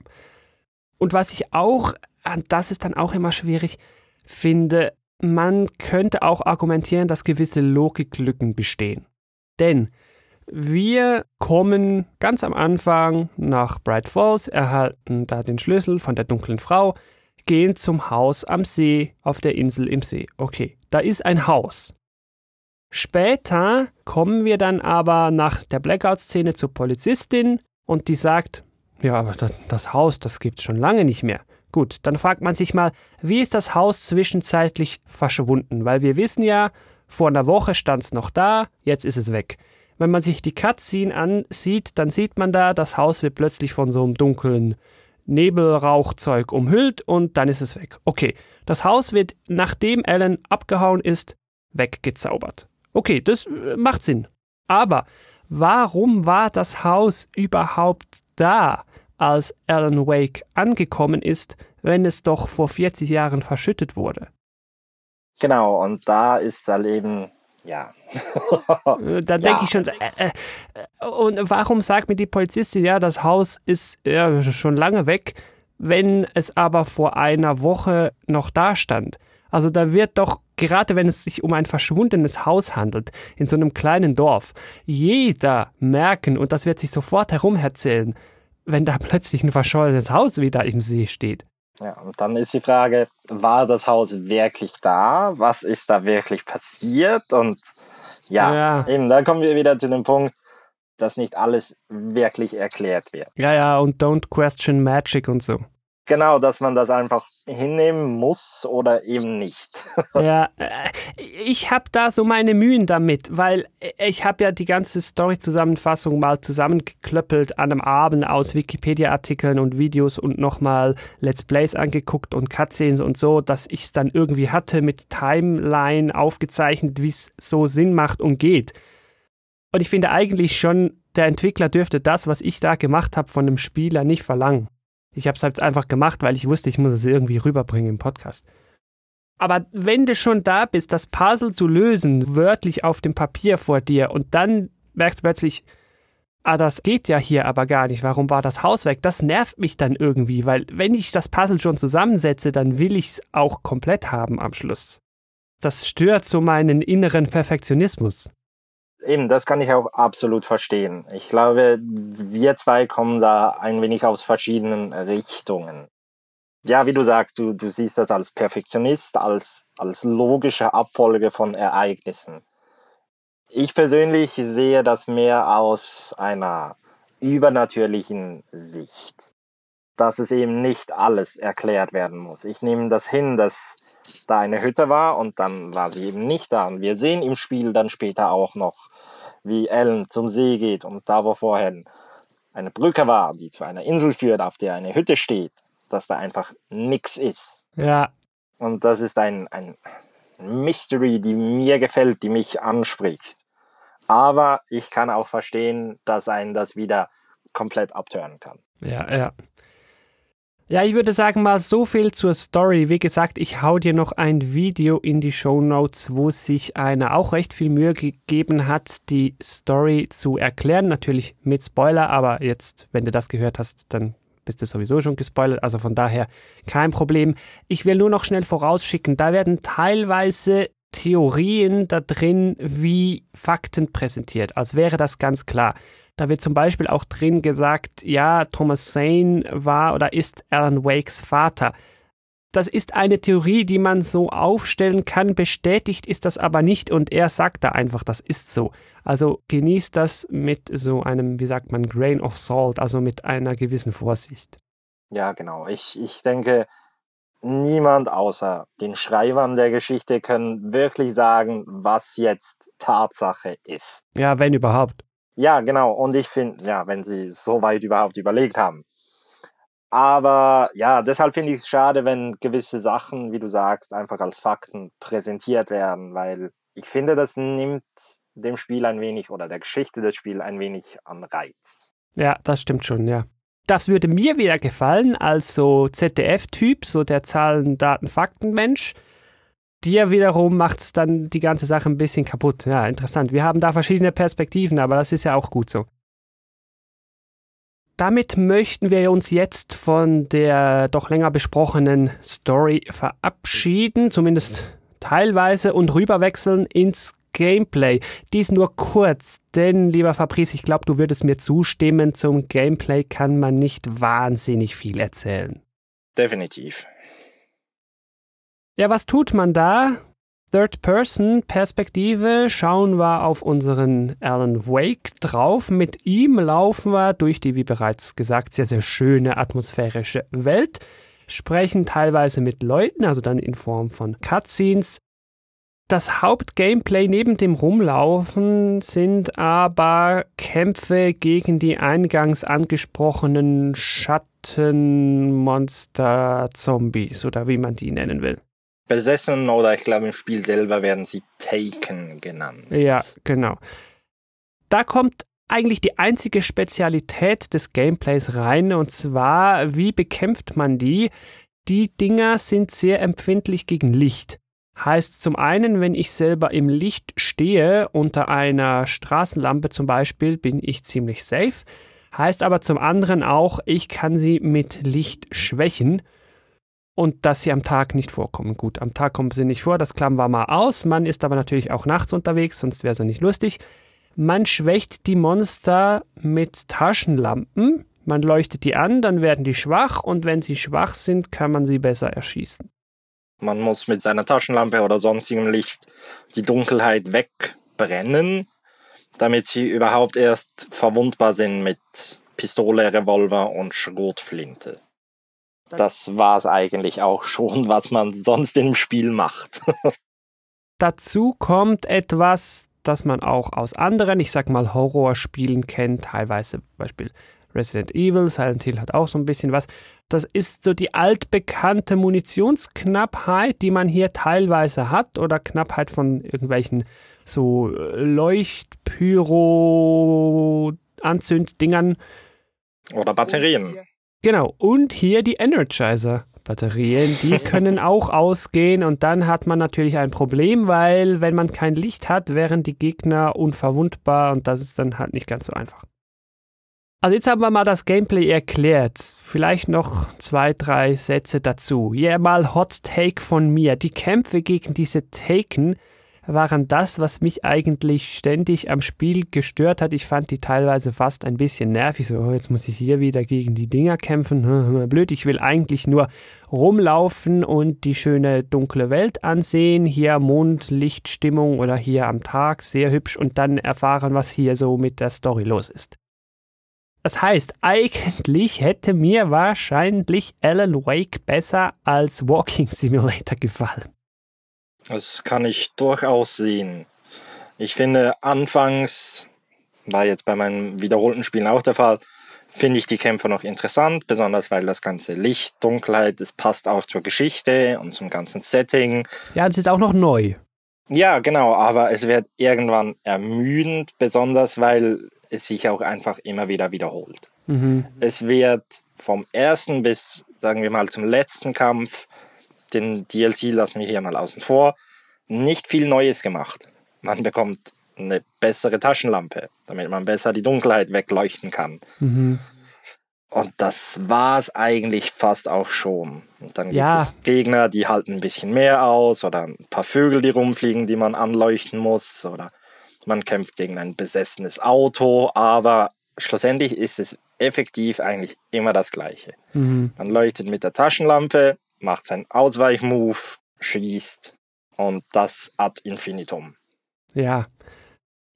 Speaker 2: Und was ich auch, das ist dann auch immer schwierig, finde, man könnte auch argumentieren, dass gewisse Logiklücken bestehen. Denn wir kommen ganz am Anfang nach Bright Falls, erhalten da den Schlüssel von der dunklen Frau, gehen zum Haus am See, auf der Insel im See. Okay, da ist ein Haus. Später kommen wir dann aber nach der Blackout-Szene zur Polizistin und die sagt, ja, aber das Haus, das gibt's schon lange nicht mehr. Gut, dann fragt man sich mal, wie ist das Haus zwischenzeitlich verschwunden? Weil wir wissen ja, vor einer Woche stand's noch da, jetzt ist es weg. Wenn man sich die Cutscene ansieht, dann sieht man da, das Haus wird plötzlich von so einem dunklen Nebelrauchzeug umhüllt und dann ist es weg. Okay, das Haus wird, nachdem Alan abgehauen ist, weggezaubert. Okay, das äh, macht Sinn. Aber warum war das Haus überhaupt da, als Alan Wake angekommen ist, wenn es doch vor 40 Jahren verschüttet wurde?
Speaker 3: Genau, und da ist es halt eben, ja.
Speaker 2: Äh, da denke ja. ich schon, äh, äh, und warum sagt mir die Polizistin, ja, das Haus ist ja, schon lange weg, wenn es aber vor einer Woche noch da stand? Also da wird doch, gerade wenn es sich um ein verschwundenes Haus handelt, in so einem kleinen Dorf, jeder merken, und das wird sich sofort herumerzählen, wenn da plötzlich ein verschollenes Haus wieder im See steht.
Speaker 3: Ja, und dann ist die Frage, war das Haus wirklich da? Was ist da wirklich passiert? Und ja, ja. eben, da kommen wir wieder zu dem Punkt, dass nicht alles wirklich erklärt wird.
Speaker 2: Ja, ja, und don't question magic und so.
Speaker 3: Genau, dass man das einfach hinnehmen muss oder eben nicht.
Speaker 2: ja, äh, ich habe da so meine Mühen damit, weil ich habe ja die ganze Story-Zusammenfassung mal zusammengeklöppelt an einem Abend aus Wikipedia-Artikeln und Videos und nochmal Let's Plays angeguckt und Cutscenes und so, dass ich es dann irgendwie hatte mit Timeline aufgezeichnet, wie es so Sinn macht und geht. Und ich finde eigentlich schon, der Entwickler dürfte das, was ich da gemacht habe, von dem Spieler nicht verlangen. Ich habe es halt einfach gemacht, weil ich wusste, ich muss es irgendwie rüberbringen im Podcast. Aber wenn du schon da bist, das Puzzle zu lösen, wörtlich auf dem Papier vor dir und dann merkst du plötzlich, ah, das geht ja hier aber gar nicht, warum war das Haus weg? Das nervt mich dann irgendwie, weil wenn ich das Puzzle schon zusammensetze, dann will ich es auch komplett haben am Schluss. Das stört so meinen inneren Perfektionismus.
Speaker 3: Eben, das kann ich auch absolut verstehen. Ich glaube, wir zwei kommen da ein wenig aus verschiedenen Richtungen. Ja, wie du sagst, du, du siehst das als Perfektionist, als, als logische Abfolge von Ereignissen. Ich persönlich sehe das mehr aus einer übernatürlichen Sicht. Dass es eben nicht alles erklärt werden muss. Ich nehme das hin, dass da eine Hütte war und dann war sie eben nicht da. Und wir sehen im Spiel dann später auch noch, wie Ellen zum See geht und da, wo vorher eine Brücke war, die zu einer Insel führt, auf der eine Hütte steht, dass da einfach nichts ist.
Speaker 2: Ja.
Speaker 3: Und das ist ein, ein Mystery, die mir gefällt, die mich anspricht. Aber ich kann auch verstehen, dass einen das wieder komplett abtören kann.
Speaker 2: Ja, ja. Ja, ich würde sagen mal so viel zur Story. Wie gesagt, ich hau dir noch ein Video in die Show Notes, wo sich einer auch recht viel Mühe gegeben hat, die Story zu erklären. Natürlich mit Spoiler, aber jetzt, wenn du das gehört hast, dann bist du sowieso schon gespoilert. Also von daher kein Problem. Ich will nur noch schnell vorausschicken, da werden teilweise Theorien da drin wie Fakten präsentiert, als wäre das ganz klar. Da wird zum Beispiel auch drin gesagt, ja, Thomas Zane war oder ist Alan Wakes Vater. Das ist eine Theorie, die man so aufstellen kann, bestätigt ist das aber nicht und er sagt da einfach, das ist so. Also genießt das mit so einem, wie sagt man, Grain of Salt, also mit einer gewissen Vorsicht.
Speaker 3: Ja, genau. Ich, ich denke, niemand außer den Schreibern der Geschichte können wirklich sagen, was jetzt Tatsache ist.
Speaker 2: Ja, wenn überhaupt.
Speaker 3: Ja, genau. Und ich finde, ja, wenn sie so weit überhaupt überlegt haben. Aber ja, deshalb finde ich es schade, wenn gewisse Sachen, wie du sagst, einfach als Fakten präsentiert werden, weil ich finde, das nimmt dem Spiel ein wenig oder der Geschichte des Spiels ein wenig an Reiz.
Speaker 2: Ja, das stimmt schon, ja. Das würde mir wieder gefallen als so ZDF-Typ, so der Zahlen, Daten, Fakten-Mensch. Dir wiederum macht es dann die ganze Sache ein bisschen kaputt. Ja, interessant. Wir haben da verschiedene Perspektiven, aber das ist ja auch gut so. Damit möchten wir uns jetzt von der doch länger besprochenen Story verabschieden, zumindest teilweise, und rüberwechseln ins Gameplay. Dies nur kurz, denn lieber Fabrice, ich glaube, du würdest mir zustimmen, zum Gameplay kann man nicht wahnsinnig viel erzählen.
Speaker 3: Definitiv.
Speaker 2: Ja, was tut man da? Third-Person-Perspektive schauen wir auf unseren Alan Wake drauf. Mit ihm laufen wir durch die, wie bereits gesagt, sehr, sehr schöne atmosphärische Welt, sprechen teilweise mit Leuten, also dann in Form von Cutscenes. Das Hauptgameplay neben dem Rumlaufen sind aber Kämpfe gegen die eingangs angesprochenen Schattenmonster-Zombies oder wie man die nennen will
Speaker 3: besessen oder ich glaube im Spiel selber werden sie Taken genannt.
Speaker 2: Ja, genau. Da kommt eigentlich die einzige Spezialität des Gameplays rein und zwar, wie bekämpft man die? Die Dinger sind sehr empfindlich gegen Licht. Heißt zum einen, wenn ich selber im Licht stehe, unter einer Straßenlampe zum Beispiel, bin ich ziemlich safe. Heißt aber zum anderen auch, ich kann sie mit Licht schwächen und dass sie am Tag nicht vorkommen. Gut, am Tag kommen sie nicht vor, das klammern wir mal aus. Man ist aber natürlich auch nachts unterwegs, sonst wäre es ja nicht lustig. Man schwächt die Monster mit Taschenlampen. Man leuchtet die an, dann werden die schwach und wenn sie schwach sind, kann man sie besser erschießen.
Speaker 3: Man muss mit seiner Taschenlampe oder sonstigem Licht die Dunkelheit wegbrennen, damit sie überhaupt erst verwundbar sind mit Pistole, Revolver und Schrotflinte das war es eigentlich auch schon, was man sonst im Spiel macht.
Speaker 2: Dazu kommt etwas, das man auch aus anderen, ich sag mal, Horrorspielen kennt, teilweise Beispiel Resident Evil, Silent Hill hat auch so ein bisschen was. Das ist so die altbekannte Munitionsknappheit, die man hier teilweise hat oder Knappheit von irgendwelchen so Leuchtpyro Anzünddingern.
Speaker 3: Oder Batterien.
Speaker 2: Genau, und hier die Energizer. Batterien, die können auch ausgehen und dann hat man natürlich ein Problem, weil wenn man kein Licht hat, wären die Gegner unverwundbar und das ist dann halt nicht ganz so einfach. Also jetzt haben wir mal das Gameplay erklärt. Vielleicht noch zwei, drei Sätze dazu. Hier mal Hot Take von mir. Die Kämpfe gegen diese Taken waren das, was mich eigentlich ständig am Spiel gestört hat. Ich fand die teilweise fast ein bisschen nervig. So, oh, jetzt muss ich hier wieder gegen die Dinger kämpfen. Blöd, ich will eigentlich nur rumlaufen und die schöne dunkle Welt ansehen. Hier Mondlichtstimmung oder hier am Tag, sehr hübsch und dann erfahren, was hier so mit der Story los ist. Das heißt, eigentlich hätte mir wahrscheinlich Alan Wake besser als Walking Simulator gefallen.
Speaker 3: Das kann ich durchaus sehen. Ich finde, anfangs, war jetzt bei meinen wiederholten Spielen auch der Fall, finde ich die Kämpfe noch interessant, besonders weil das ganze Licht, Dunkelheit, es passt auch zur Geschichte und zum ganzen Setting.
Speaker 2: Ja, es ist auch noch neu.
Speaker 3: Ja, genau, aber es wird irgendwann ermüdend, besonders weil es sich auch einfach immer wieder wiederholt. Mhm. Es wird vom ersten bis, sagen wir mal, zum letzten Kampf den DLC lassen wir hier mal außen vor, nicht viel Neues gemacht. Man bekommt eine bessere Taschenlampe, damit man besser die Dunkelheit wegleuchten kann. Mhm. Und das war es eigentlich fast auch schon. Und dann ja. gibt es Gegner, die halten ein bisschen mehr aus oder ein paar Vögel, die rumfliegen, die man anleuchten muss oder man kämpft gegen ein besessenes Auto, aber schlussendlich ist es effektiv eigentlich immer das Gleiche. Mhm. Man leuchtet mit der Taschenlampe, macht seinen Ausweichmove, schießt und das ad infinitum.
Speaker 2: Ja.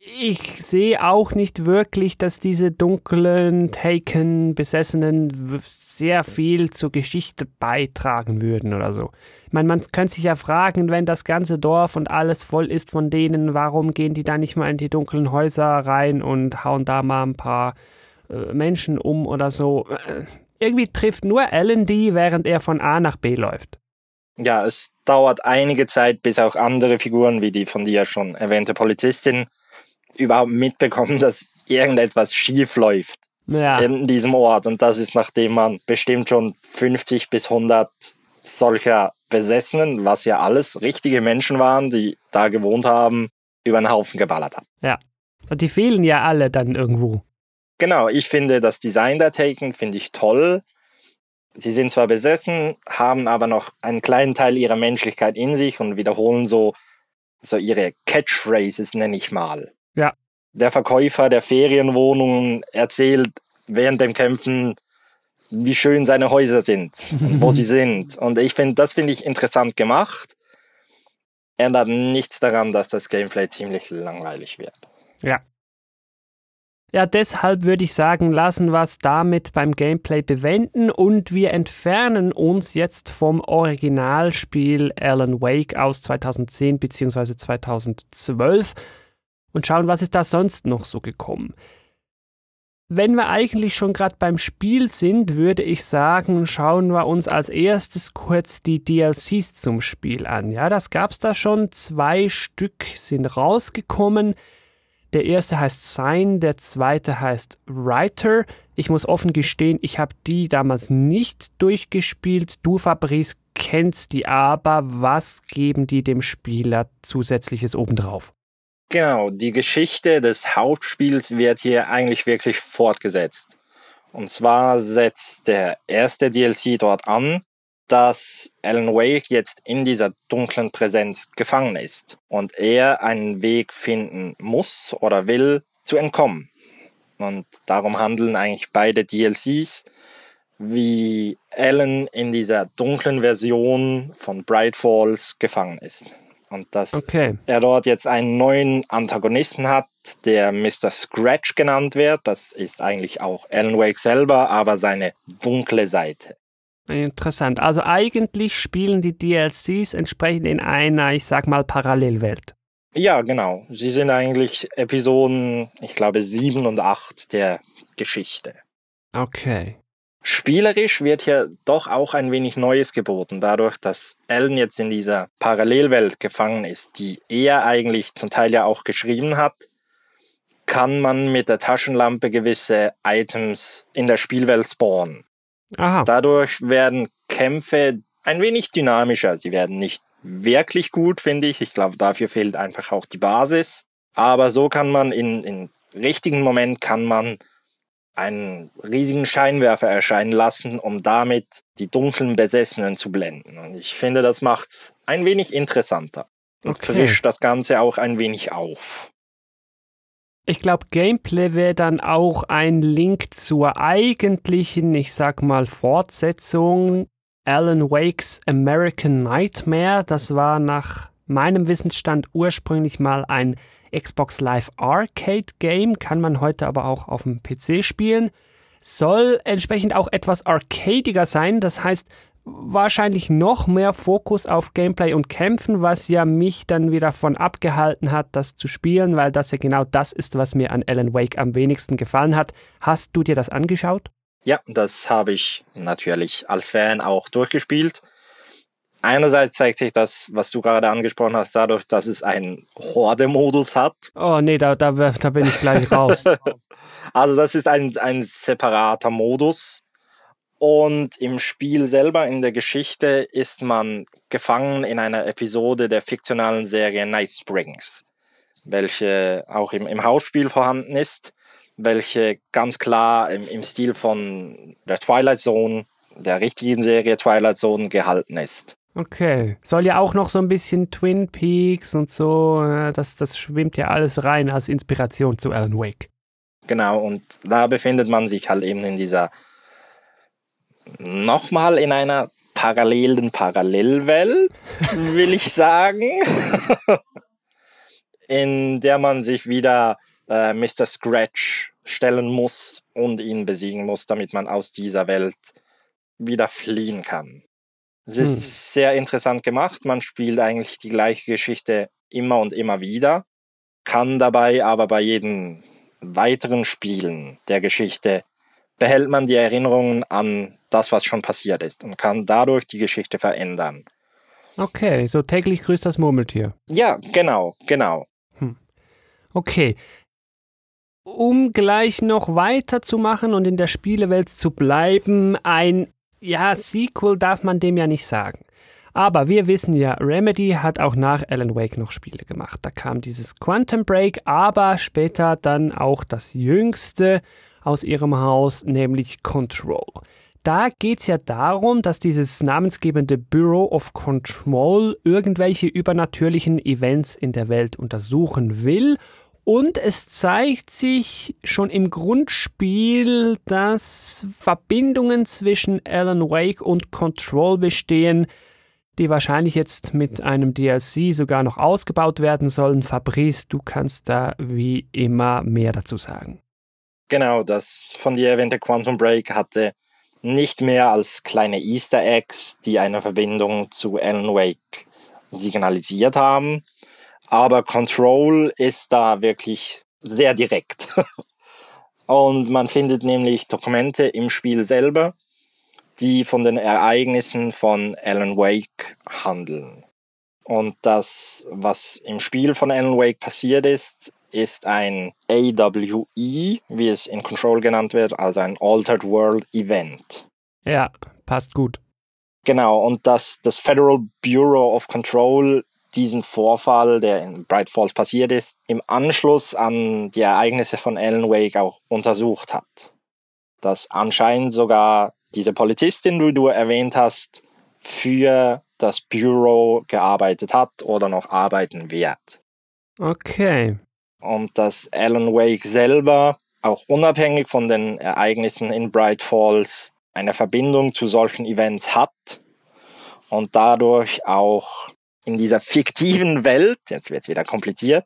Speaker 2: Ich sehe auch nicht wirklich, dass diese dunklen, Taken, Besessenen sehr viel zur Geschichte beitragen würden oder so. Ich meine, man könnte sich ja fragen, wenn das ganze Dorf und alles voll ist von denen, warum gehen die da nicht mal in die dunklen Häuser rein und hauen da mal ein paar äh, Menschen um oder so. Irgendwie trifft nur Alan die, während er von A nach B läuft.
Speaker 3: Ja, es dauert einige Zeit, bis auch andere Figuren, wie die von dir schon erwähnte Polizistin, überhaupt mitbekommen, dass irgendetwas schief läuft.
Speaker 2: Ja.
Speaker 3: in diesem Ort. Und das ist, nachdem man bestimmt schon 50 bis 100 solcher Besessenen, was ja alles richtige Menschen waren, die da gewohnt haben, über den Haufen geballert hat.
Speaker 2: Ja. Und die fehlen ja alle dann irgendwo.
Speaker 3: Genau, ich finde das Design der Taken finde ich toll. Sie sind zwar besessen, haben aber noch einen kleinen Teil ihrer Menschlichkeit in sich und wiederholen so, so ihre Catchphrases, nenne ich mal.
Speaker 2: Ja.
Speaker 3: Der Verkäufer der Ferienwohnungen erzählt während dem Kämpfen, wie schön seine Häuser sind und wo sie sind. Und ich finde, das finde ich interessant gemacht. Ändert nichts daran, dass das Gameplay ziemlich langweilig wird.
Speaker 2: Ja. Ja, deshalb würde ich sagen, lassen wir es damit beim Gameplay bewenden und wir entfernen uns jetzt vom Originalspiel Alan Wake aus 2010 bzw. 2012 und schauen, was ist da sonst noch so gekommen. Wenn wir eigentlich schon gerade beim Spiel sind, würde ich sagen, schauen wir uns als erstes kurz die DLCs zum Spiel an. Ja, das gab's da schon. Zwei Stück sind rausgekommen. Der erste heißt Sign, der zweite heißt Writer. Ich muss offen gestehen, ich habe die damals nicht durchgespielt. Du, Fabrice, kennst die aber. Was geben die dem Spieler zusätzliches obendrauf?
Speaker 3: Genau, die Geschichte des Hauptspiels wird hier eigentlich wirklich fortgesetzt. Und zwar setzt der erste DLC dort an, dass Alan Wake jetzt in dieser dunklen Präsenz gefangen ist und er einen Weg finden muss oder will zu entkommen. Und darum handeln eigentlich beide DLCs, wie Alan in dieser dunklen Version von Bright Falls gefangen ist. Und dass
Speaker 2: Okay.
Speaker 3: er dort jetzt einen neuen Antagonisten hat, der Mr. Scratch genannt wird. Das ist eigentlich auch Alan Wake selber, aber seine dunkle Seite.
Speaker 2: Interessant. Also eigentlich spielen die DLCs entsprechend in einer, ich sag mal, Parallelwelt.
Speaker 3: Ja, genau. Sie sind eigentlich Episoden, ich glaube, sieben und acht der Geschichte.
Speaker 2: Okay.
Speaker 3: Spielerisch wird hier doch auch ein wenig Neues geboten, dadurch, dass Alan jetzt in dieser Parallelwelt gefangen ist, die er eigentlich zum Teil ja auch geschrieben hat, kann man mit der Taschenlampe gewisse Items in der Spielwelt spawnen.
Speaker 2: Aha.
Speaker 3: Dadurch werden Kämpfe ein wenig dynamischer. Sie werden nicht wirklich gut, finde ich. Ich glaube, dafür fehlt einfach auch die Basis. Aber so kann man in, in richtigen Moment kann man einen riesigen Scheinwerfer erscheinen lassen, um damit die dunklen Besessenen zu blenden. Und ich finde, das macht's ein wenig interessanter und
Speaker 2: Okay.
Speaker 3: frischt das Ganze auch ein wenig auf.
Speaker 2: Ich glaube, Gameplay wäre dann auch ein Link zur eigentlichen, ich sag mal, Fortsetzung Alan Wakes American Nightmare. Das war nach meinem Wissensstand ursprünglich mal ein Xbox Live Arcade Game, kann man heute aber auch auf dem PC spielen. Soll entsprechend auch etwas arcadiger sein, das heißt wahrscheinlich noch mehr Fokus auf Gameplay und Kämpfen, was ja mich dann wieder davon abgehalten hat, das zu spielen, weil das ja genau das ist, was mir an Alan Wake am wenigsten gefallen hat. Hast du dir das angeschaut?
Speaker 3: Ja, das habe ich natürlich als Fan auch durchgespielt. Einerseits zeigt sich das, was du gerade angesprochen hast, dadurch, dass es einen Horde-Modus hat.
Speaker 2: Oh nee, da, da, da bin ich gleich raus.
Speaker 3: Also das ist ein, ein separater Modus. Und im Spiel selber, in der Geschichte, ist man gefangen in einer Episode der fiktionalen Serie Night Springs, welche auch im, im Hausspiel vorhanden ist, welche ganz klar im, im Stil von der Twilight Zone, der richtigen Serie Twilight Zone gehalten ist.
Speaker 2: Okay. Soll ja auch noch so ein bisschen Twin Peaks und so, äh, das, das schwimmt ja alles rein als Inspiration zu Alan Wake.
Speaker 3: Genau, und da befindet man sich halt eben in dieser, nochmal in einer parallelen Parallelwelt, will ich sagen, in der man sich wieder äh, Mr. Scratch stellen muss und ihn besiegen muss, damit man aus dieser Welt wieder fliehen kann. Es ist
Speaker 2: Hm.
Speaker 3: sehr interessant gemacht. Man spielt eigentlich die gleiche Geschichte immer und immer wieder, kann dabei aber bei jedem weiteren Spielen der Geschichte behält man die Erinnerungen an das, was schon passiert ist und kann dadurch die Geschichte verändern.
Speaker 2: Okay, so täglich grüßt das Murmeltier.
Speaker 3: Ja, genau, genau.
Speaker 2: Okay. um gleich noch weiterzumachen und in der Spielewelt zu bleiben, ein, ja, Sequel darf man dem ja nicht sagen. Aber wir wissen ja, Remedy hat auch nach Alan Wake noch Spiele gemacht. Da kam dieses Quantum Break, aber später dann auch das jüngste aus ihrem Haus, nämlich Control. Da geht's ja darum, dass dieses namensgebende Bureau of Control irgendwelche übernatürlichen Events in der Welt untersuchen will und es zeigt sich schon im Grundspiel, dass Verbindungen zwischen Alan Wake und Control bestehen, die wahrscheinlich jetzt mit einem DLC sogar noch ausgebaut werden sollen. Fabrice, du kannst da wie immer mehr dazu sagen.
Speaker 3: Genau, das von dir erwähnte Quantum Break hatte nicht mehr als kleine Easter Eggs, die eine Verbindung zu Alan Wake signalisiert haben. Aber Control ist da wirklich sehr direkt. Und man findet nämlich Dokumente im Spiel selber, die von den Ereignissen von Alan Wake handeln. Und das, was im Spiel von Alan Wake passiert ist, ist ein AWE, wie es in Control genannt wird, also ein Altered World Event.
Speaker 2: Ja, passt gut.
Speaker 3: Genau, und dass das Federal Bureau of Control diesen Vorfall, der in Bright Falls passiert ist, im Anschluss an die Ereignisse von Alan Wake auch untersucht hat. Dass anscheinend sogar diese Polizistin, die du erwähnt hast, für das Bureau gearbeitet hat oder noch arbeiten wird.
Speaker 2: Okay.
Speaker 3: Und dass Alan Wake selber auch unabhängig von den Ereignissen in Bright Falls eine Verbindung zu solchen Events hat und dadurch auch in dieser fiktiven Welt, jetzt wird es wieder kompliziert,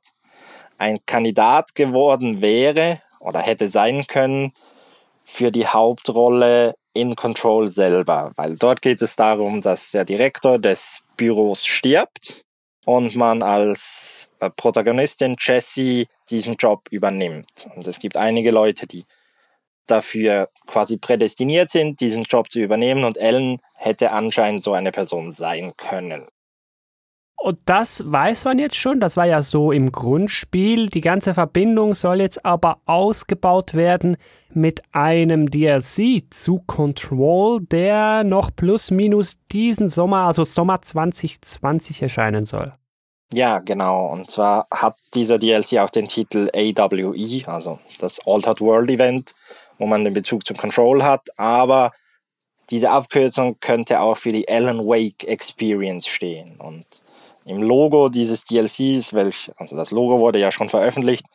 Speaker 3: ein Kandidat geworden wäre oder hätte sein können für die Hauptrolle in Control selber, weil dort geht es darum, dass der Direktor des Büros stirbt und man als äh, Protagonistin Jessie diesen Job übernimmt. Und es gibt einige Leute, die dafür quasi prädestiniert sind, diesen Job zu übernehmen und Ellen hätte anscheinend so eine Person sein können.
Speaker 2: Und das weiß man jetzt schon, das war ja so im Grundspiel. Die ganze Verbindung soll jetzt aber ausgebaut werden mit einem DLC zu Control, der noch plus minus diesen Sommer, also Sommer 2020 erscheinen soll.
Speaker 3: Ja, genau. Und zwar hat dieser DLC auch den Titel AWE, also das Altered World Event, wo man den Bezug zum Control hat. Aber diese Abkürzung könnte auch für die Alan Wake Experience stehen. Und im Logo dieses DLCs, welch, also das Logo wurde ja schon veröffentlicht,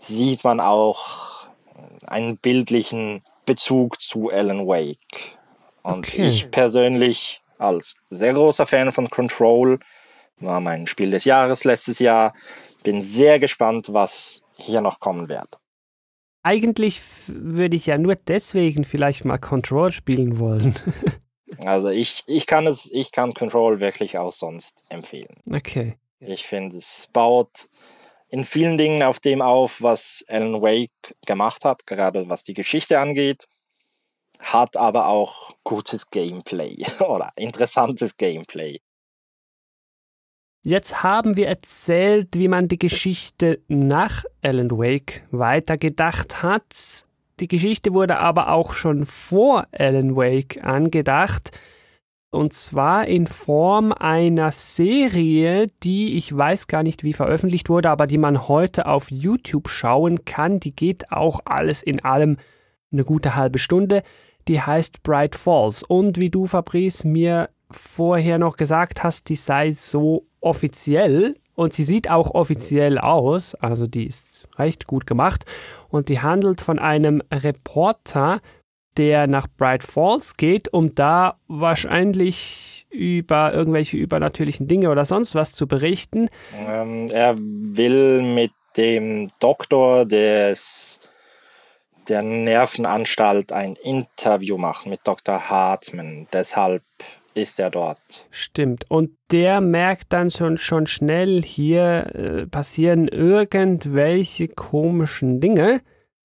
Speaker 3: sieht man auch einen bildlichen Bezug zu Alan Wake. Und okay. ich persönlich als sehr großer Fan von Control war mein Spiel des Jahres letztes Jahr. Bin sehr gespannt, was hier noch kommen wird.
Speaker 2: Eigentlich würde ich ja nur deswegen vielleicht mal Control spielen wollen.
Speaker 3: also ich, ich kann es, ich kann Control wirklich auch sonst empfehlen.
Speaker 2: Okay.
Speaker 3: Ich finde, es baut in vielen Dingen auf dem auf, was Alan Wake gemacht hat, gerade was die Geschichte angeht, hat aber auch gutes Gameplay oder interessantes Gameplay.
Speaker 2: Jetzt haben wir erzählt, wie man die Geschichte nach Alan Wake weitergedacht hat. Die Geschichte wurde aber auch schon vor Alan Wake angedacht. Und zwar in Form einer Serie, die ich weiß gar nicht wie veröffentlicht wurde, aber die man heute auf YouTube schauen kann. Die geht auch alles in allem eine gute halbe Stunde. Die heißt Bright Falls. Und wie du, Fabrice, mir vorher noch gesagt hast, die sei so offiziell und sie sieht auch offiziell aus, also die ist recht gut gemacht und die handelt von einem Reporter, der nach Bright Falls geht, um da wahrscheinlich über irgendwelche übernatürlichen Dinge oder sonst was zu berichten.
Speaker 3: Ähm, er will mit dem Doktor des der Nervenanstalt ein Interview machen mit Dr. Hartman. Deshalb ist er dort.
Speaker 2: Stimmt. Und der merkt dann schon, schon schnell, hier äh, passieren irgendwelche komischen Dinge.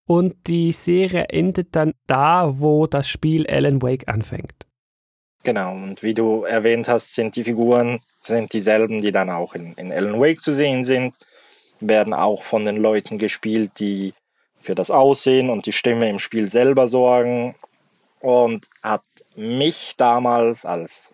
Speaker 2: Und die Serie endet dann da, wo das Spiel Alan Wake anfängt.
Speaker 3: Genau, und wie du erwähnt hast, sind die Figuren sind dieselben, die dann auch in, in Alan Wake zu sehen sind, werden auch von den Leuten gespielt, die für das Aussehen und die Stimme im Spiel selber sorgen und hat mich damals als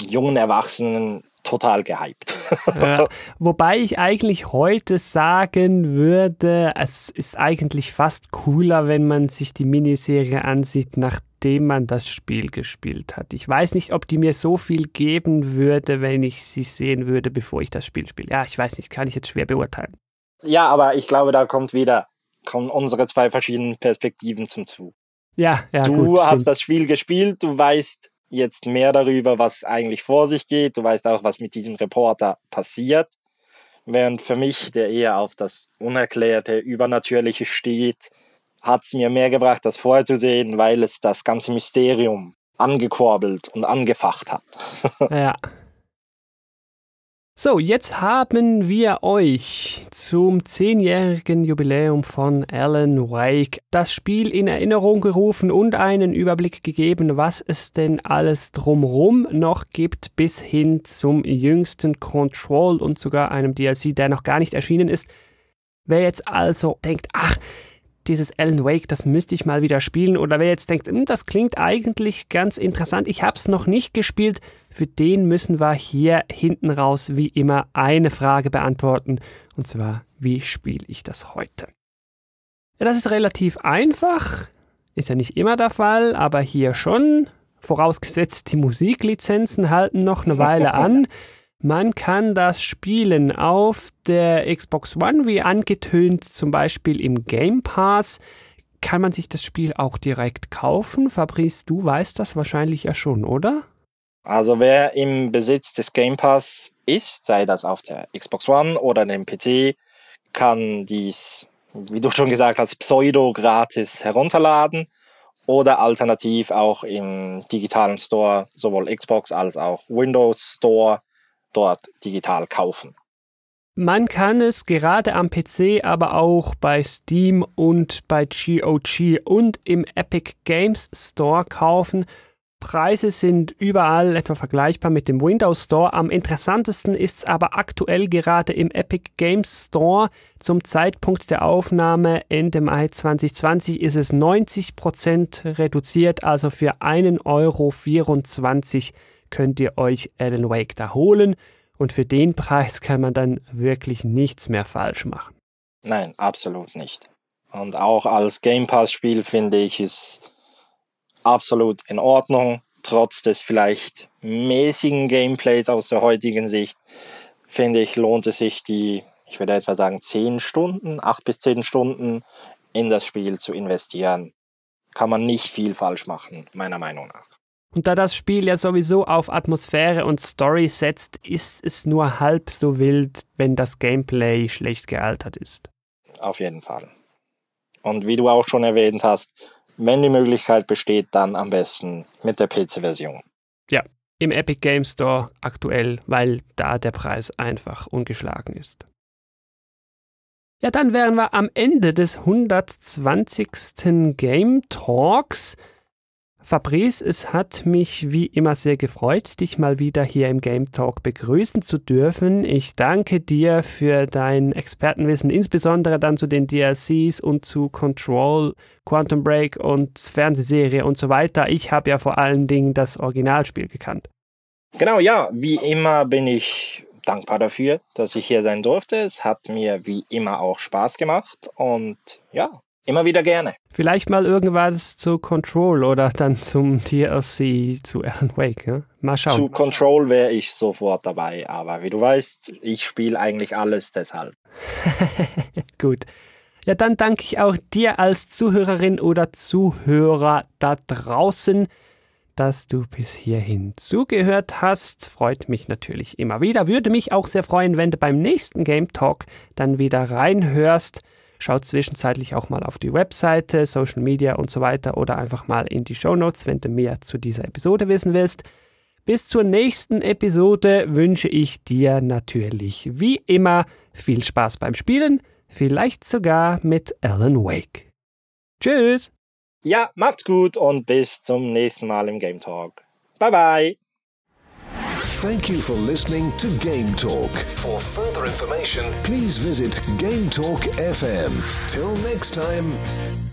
Speaker 3: jungen Erwachsenen total gehypt.
Speaker 2: ja, wobei ich eigentlich heute sagen würde, es ist eigentlich fast cooler, wenn man sich die Miniserie ansieht, nachdem man das Spiel gespielt hat. Ich weiß nicht, ob die mir so viel geben würde, wenn ich sie sehen würde, bevor ich das Spiel spiele. Ja, ich weiß nicht, kann ich jetzt schwer beurteilen.
Speaker 3: Ja, aber ich glaube, da kommt wieder kommen unsere zwei verschiedenen Perspektiven zum Zug.
Speaker 2: Ja, ja.
Speaker 3: Du
Speaker 2: gut,
Speaker 3: hast
Speaker 2: stimmt.
Speaker 3: das Spiel gespielt, du weißt jetzt mehr darüber, was eigentlich vor sich geht, du weißt auch, was mit diesem Reporter passiert. Während für mich, der eher auf das Unerklärte, Übernatürliche steht, hat es mir mehr gebracht, das vorher zu sehen, weil es das ganze Mysterium angekurbelt und angefacht hat.
Speaker 2: ja. So, jetzt haben wir euch zum zehnjährigen Jubiläum von Alan Wake das Spiel in Erinnerung gerufen und einen Überblick gegeben, was es denn alles drumrum noch gibt, bis hin zum jüngsten Control und sogar einem DLC, der noch gar nicht erschienen ist. Wer jetzt also denkt, ach, dieses Alan Wake, das müsste ich mal wieder spielen. Oder wer jetzt denkt, hm, das klingt eigentlich ganz interessant, ich habe es noch nicht gespielt, für den müssen wir hier hinten raus wie immer eine Frage beantworten. Und zwar, wie spiele ich das heute? Das ist relativ einfach, ist ja nicht immer der Fall, aber hier schon. Vorausgesetzt, die Musiklizenzen halten noch eine Weile an. Man kann das spielen auf der Xbox One, wie angetönt, zum Beispiel im Game Pass. Kann man sich das Spiel auch direkt kaufen? Fabrice, du weißt das wahrscheinlich ja schon, oder?
Speaker 3: Also wer im Besitz des Game Pass ist, sei das auf der Xbox One oder dem PC, kann dies, wie du schon gesagt hast, pseudo gratis herunterladen oder alternativ auch im digitalen Store, sowohl Xbox als auch Windows Store dort digital kaufen.
Speaker 2: Man kann es gerade am PC, aber auch bei Steam und bei GOG und im Epic Games Store kaufen. Preise sind überall etwa vergleichbar mit dem Windows Store. Am interessantesten ist es aber aktuell gerade im Epic Games Store. Zum Zeitpunkt der Aufnahme Ende Mai 2020 ist es 90% reduziert, also für 1,24 Euro könnt ihr euch Alan Wake da holen und für den Preis kann man dann wirklich nichts mehr falsch machen.
Speaker 3: Nein, absolut nicht. Und auch als Game Pass Spiel finde ich es absolut in Ordnung, trotz des vielleicht mäßigen Gameplays aus der heutigen Sicht, finde ich, lohnt es sich die, ich würde etwa sagen, 10 Stunden, 8 bis 10 Stunden in das Spiel zu investieren. Kann man nicht viel falsch machen, meiner Meinung nach.
Speaker 2: Und da das Spiel ja sowieso auf Atmosphäre und Story setzt, ist es nur halb so wild, wenn das Gameplay schlecht gealtert ist.
Speaker 3: Auf jeden Fall. Und wie du auch schon erwähnt hast, wenn die Möglichkeit besteht, dann am besten mit der PC-Version.
Speaker 2: Ja, im Epic Game Store aktuell, weil da der Preis einfach ungeschlagen ist. Ja, dann wären wir am Ende des 120. Game Talks. Fabrice, es hat mich wie immer sehr gefreut, dich mal wieder hier im Game Talk begrüßen zu dürfen. Ich danke dir für dein Expertenwissen, insbesondere dann zu den DLCs und zu Control, Quantum Break und Fernsehserie und so weiter. Ich habe ja vor allen Dingen das Originalspiel gekannt.
Speaker 3: Genau, ja, wie immer bin ich dankbar dafür, dass ich hier sein durfte. Es hat mir wie immer auch Spaß gemacht und ja, Immer wieder gerne.
Speaker 2: Vielleicht mal irgendwas zu Control oder dann zum DLC zu Alan Wake. Ja? Mal schauen.
Speaker 3: Zu Control wäre ich sofort dabei, aber wie du weißt, ich spiele eigentlich alles deshalb.
Speaker 2: Gut. Ja, dann danke ich auch dir als Zuhörerin oder Zuhörer da draußen, dass du bis hierhin zugehört hast. Freut mich natürlich immer wieder. Würde mich auch sehr freuen, wenn du beim nächsten Game Talk dann wieder reinhörst. Schaut zwischenzeitlich auch mal auf die Webseite, Social Media und so weiter oder einfach mal in die Show Notes, wenn du mehr zu dieser Episode wissen willst. Bis zur nächsten Episode wünsche ich dir natürlich wie immer viel Spaß beim Spielen, vielleicht sogar mit Alan Wake. Tschüss!
Speaker 3: Ja, macht's gut und bis zum nächsten Mal im Game Talk. Bye bye!
Speaker 1: Thank you for listening to Game Talk. For further information, please visit Game Talk FM. Till next time.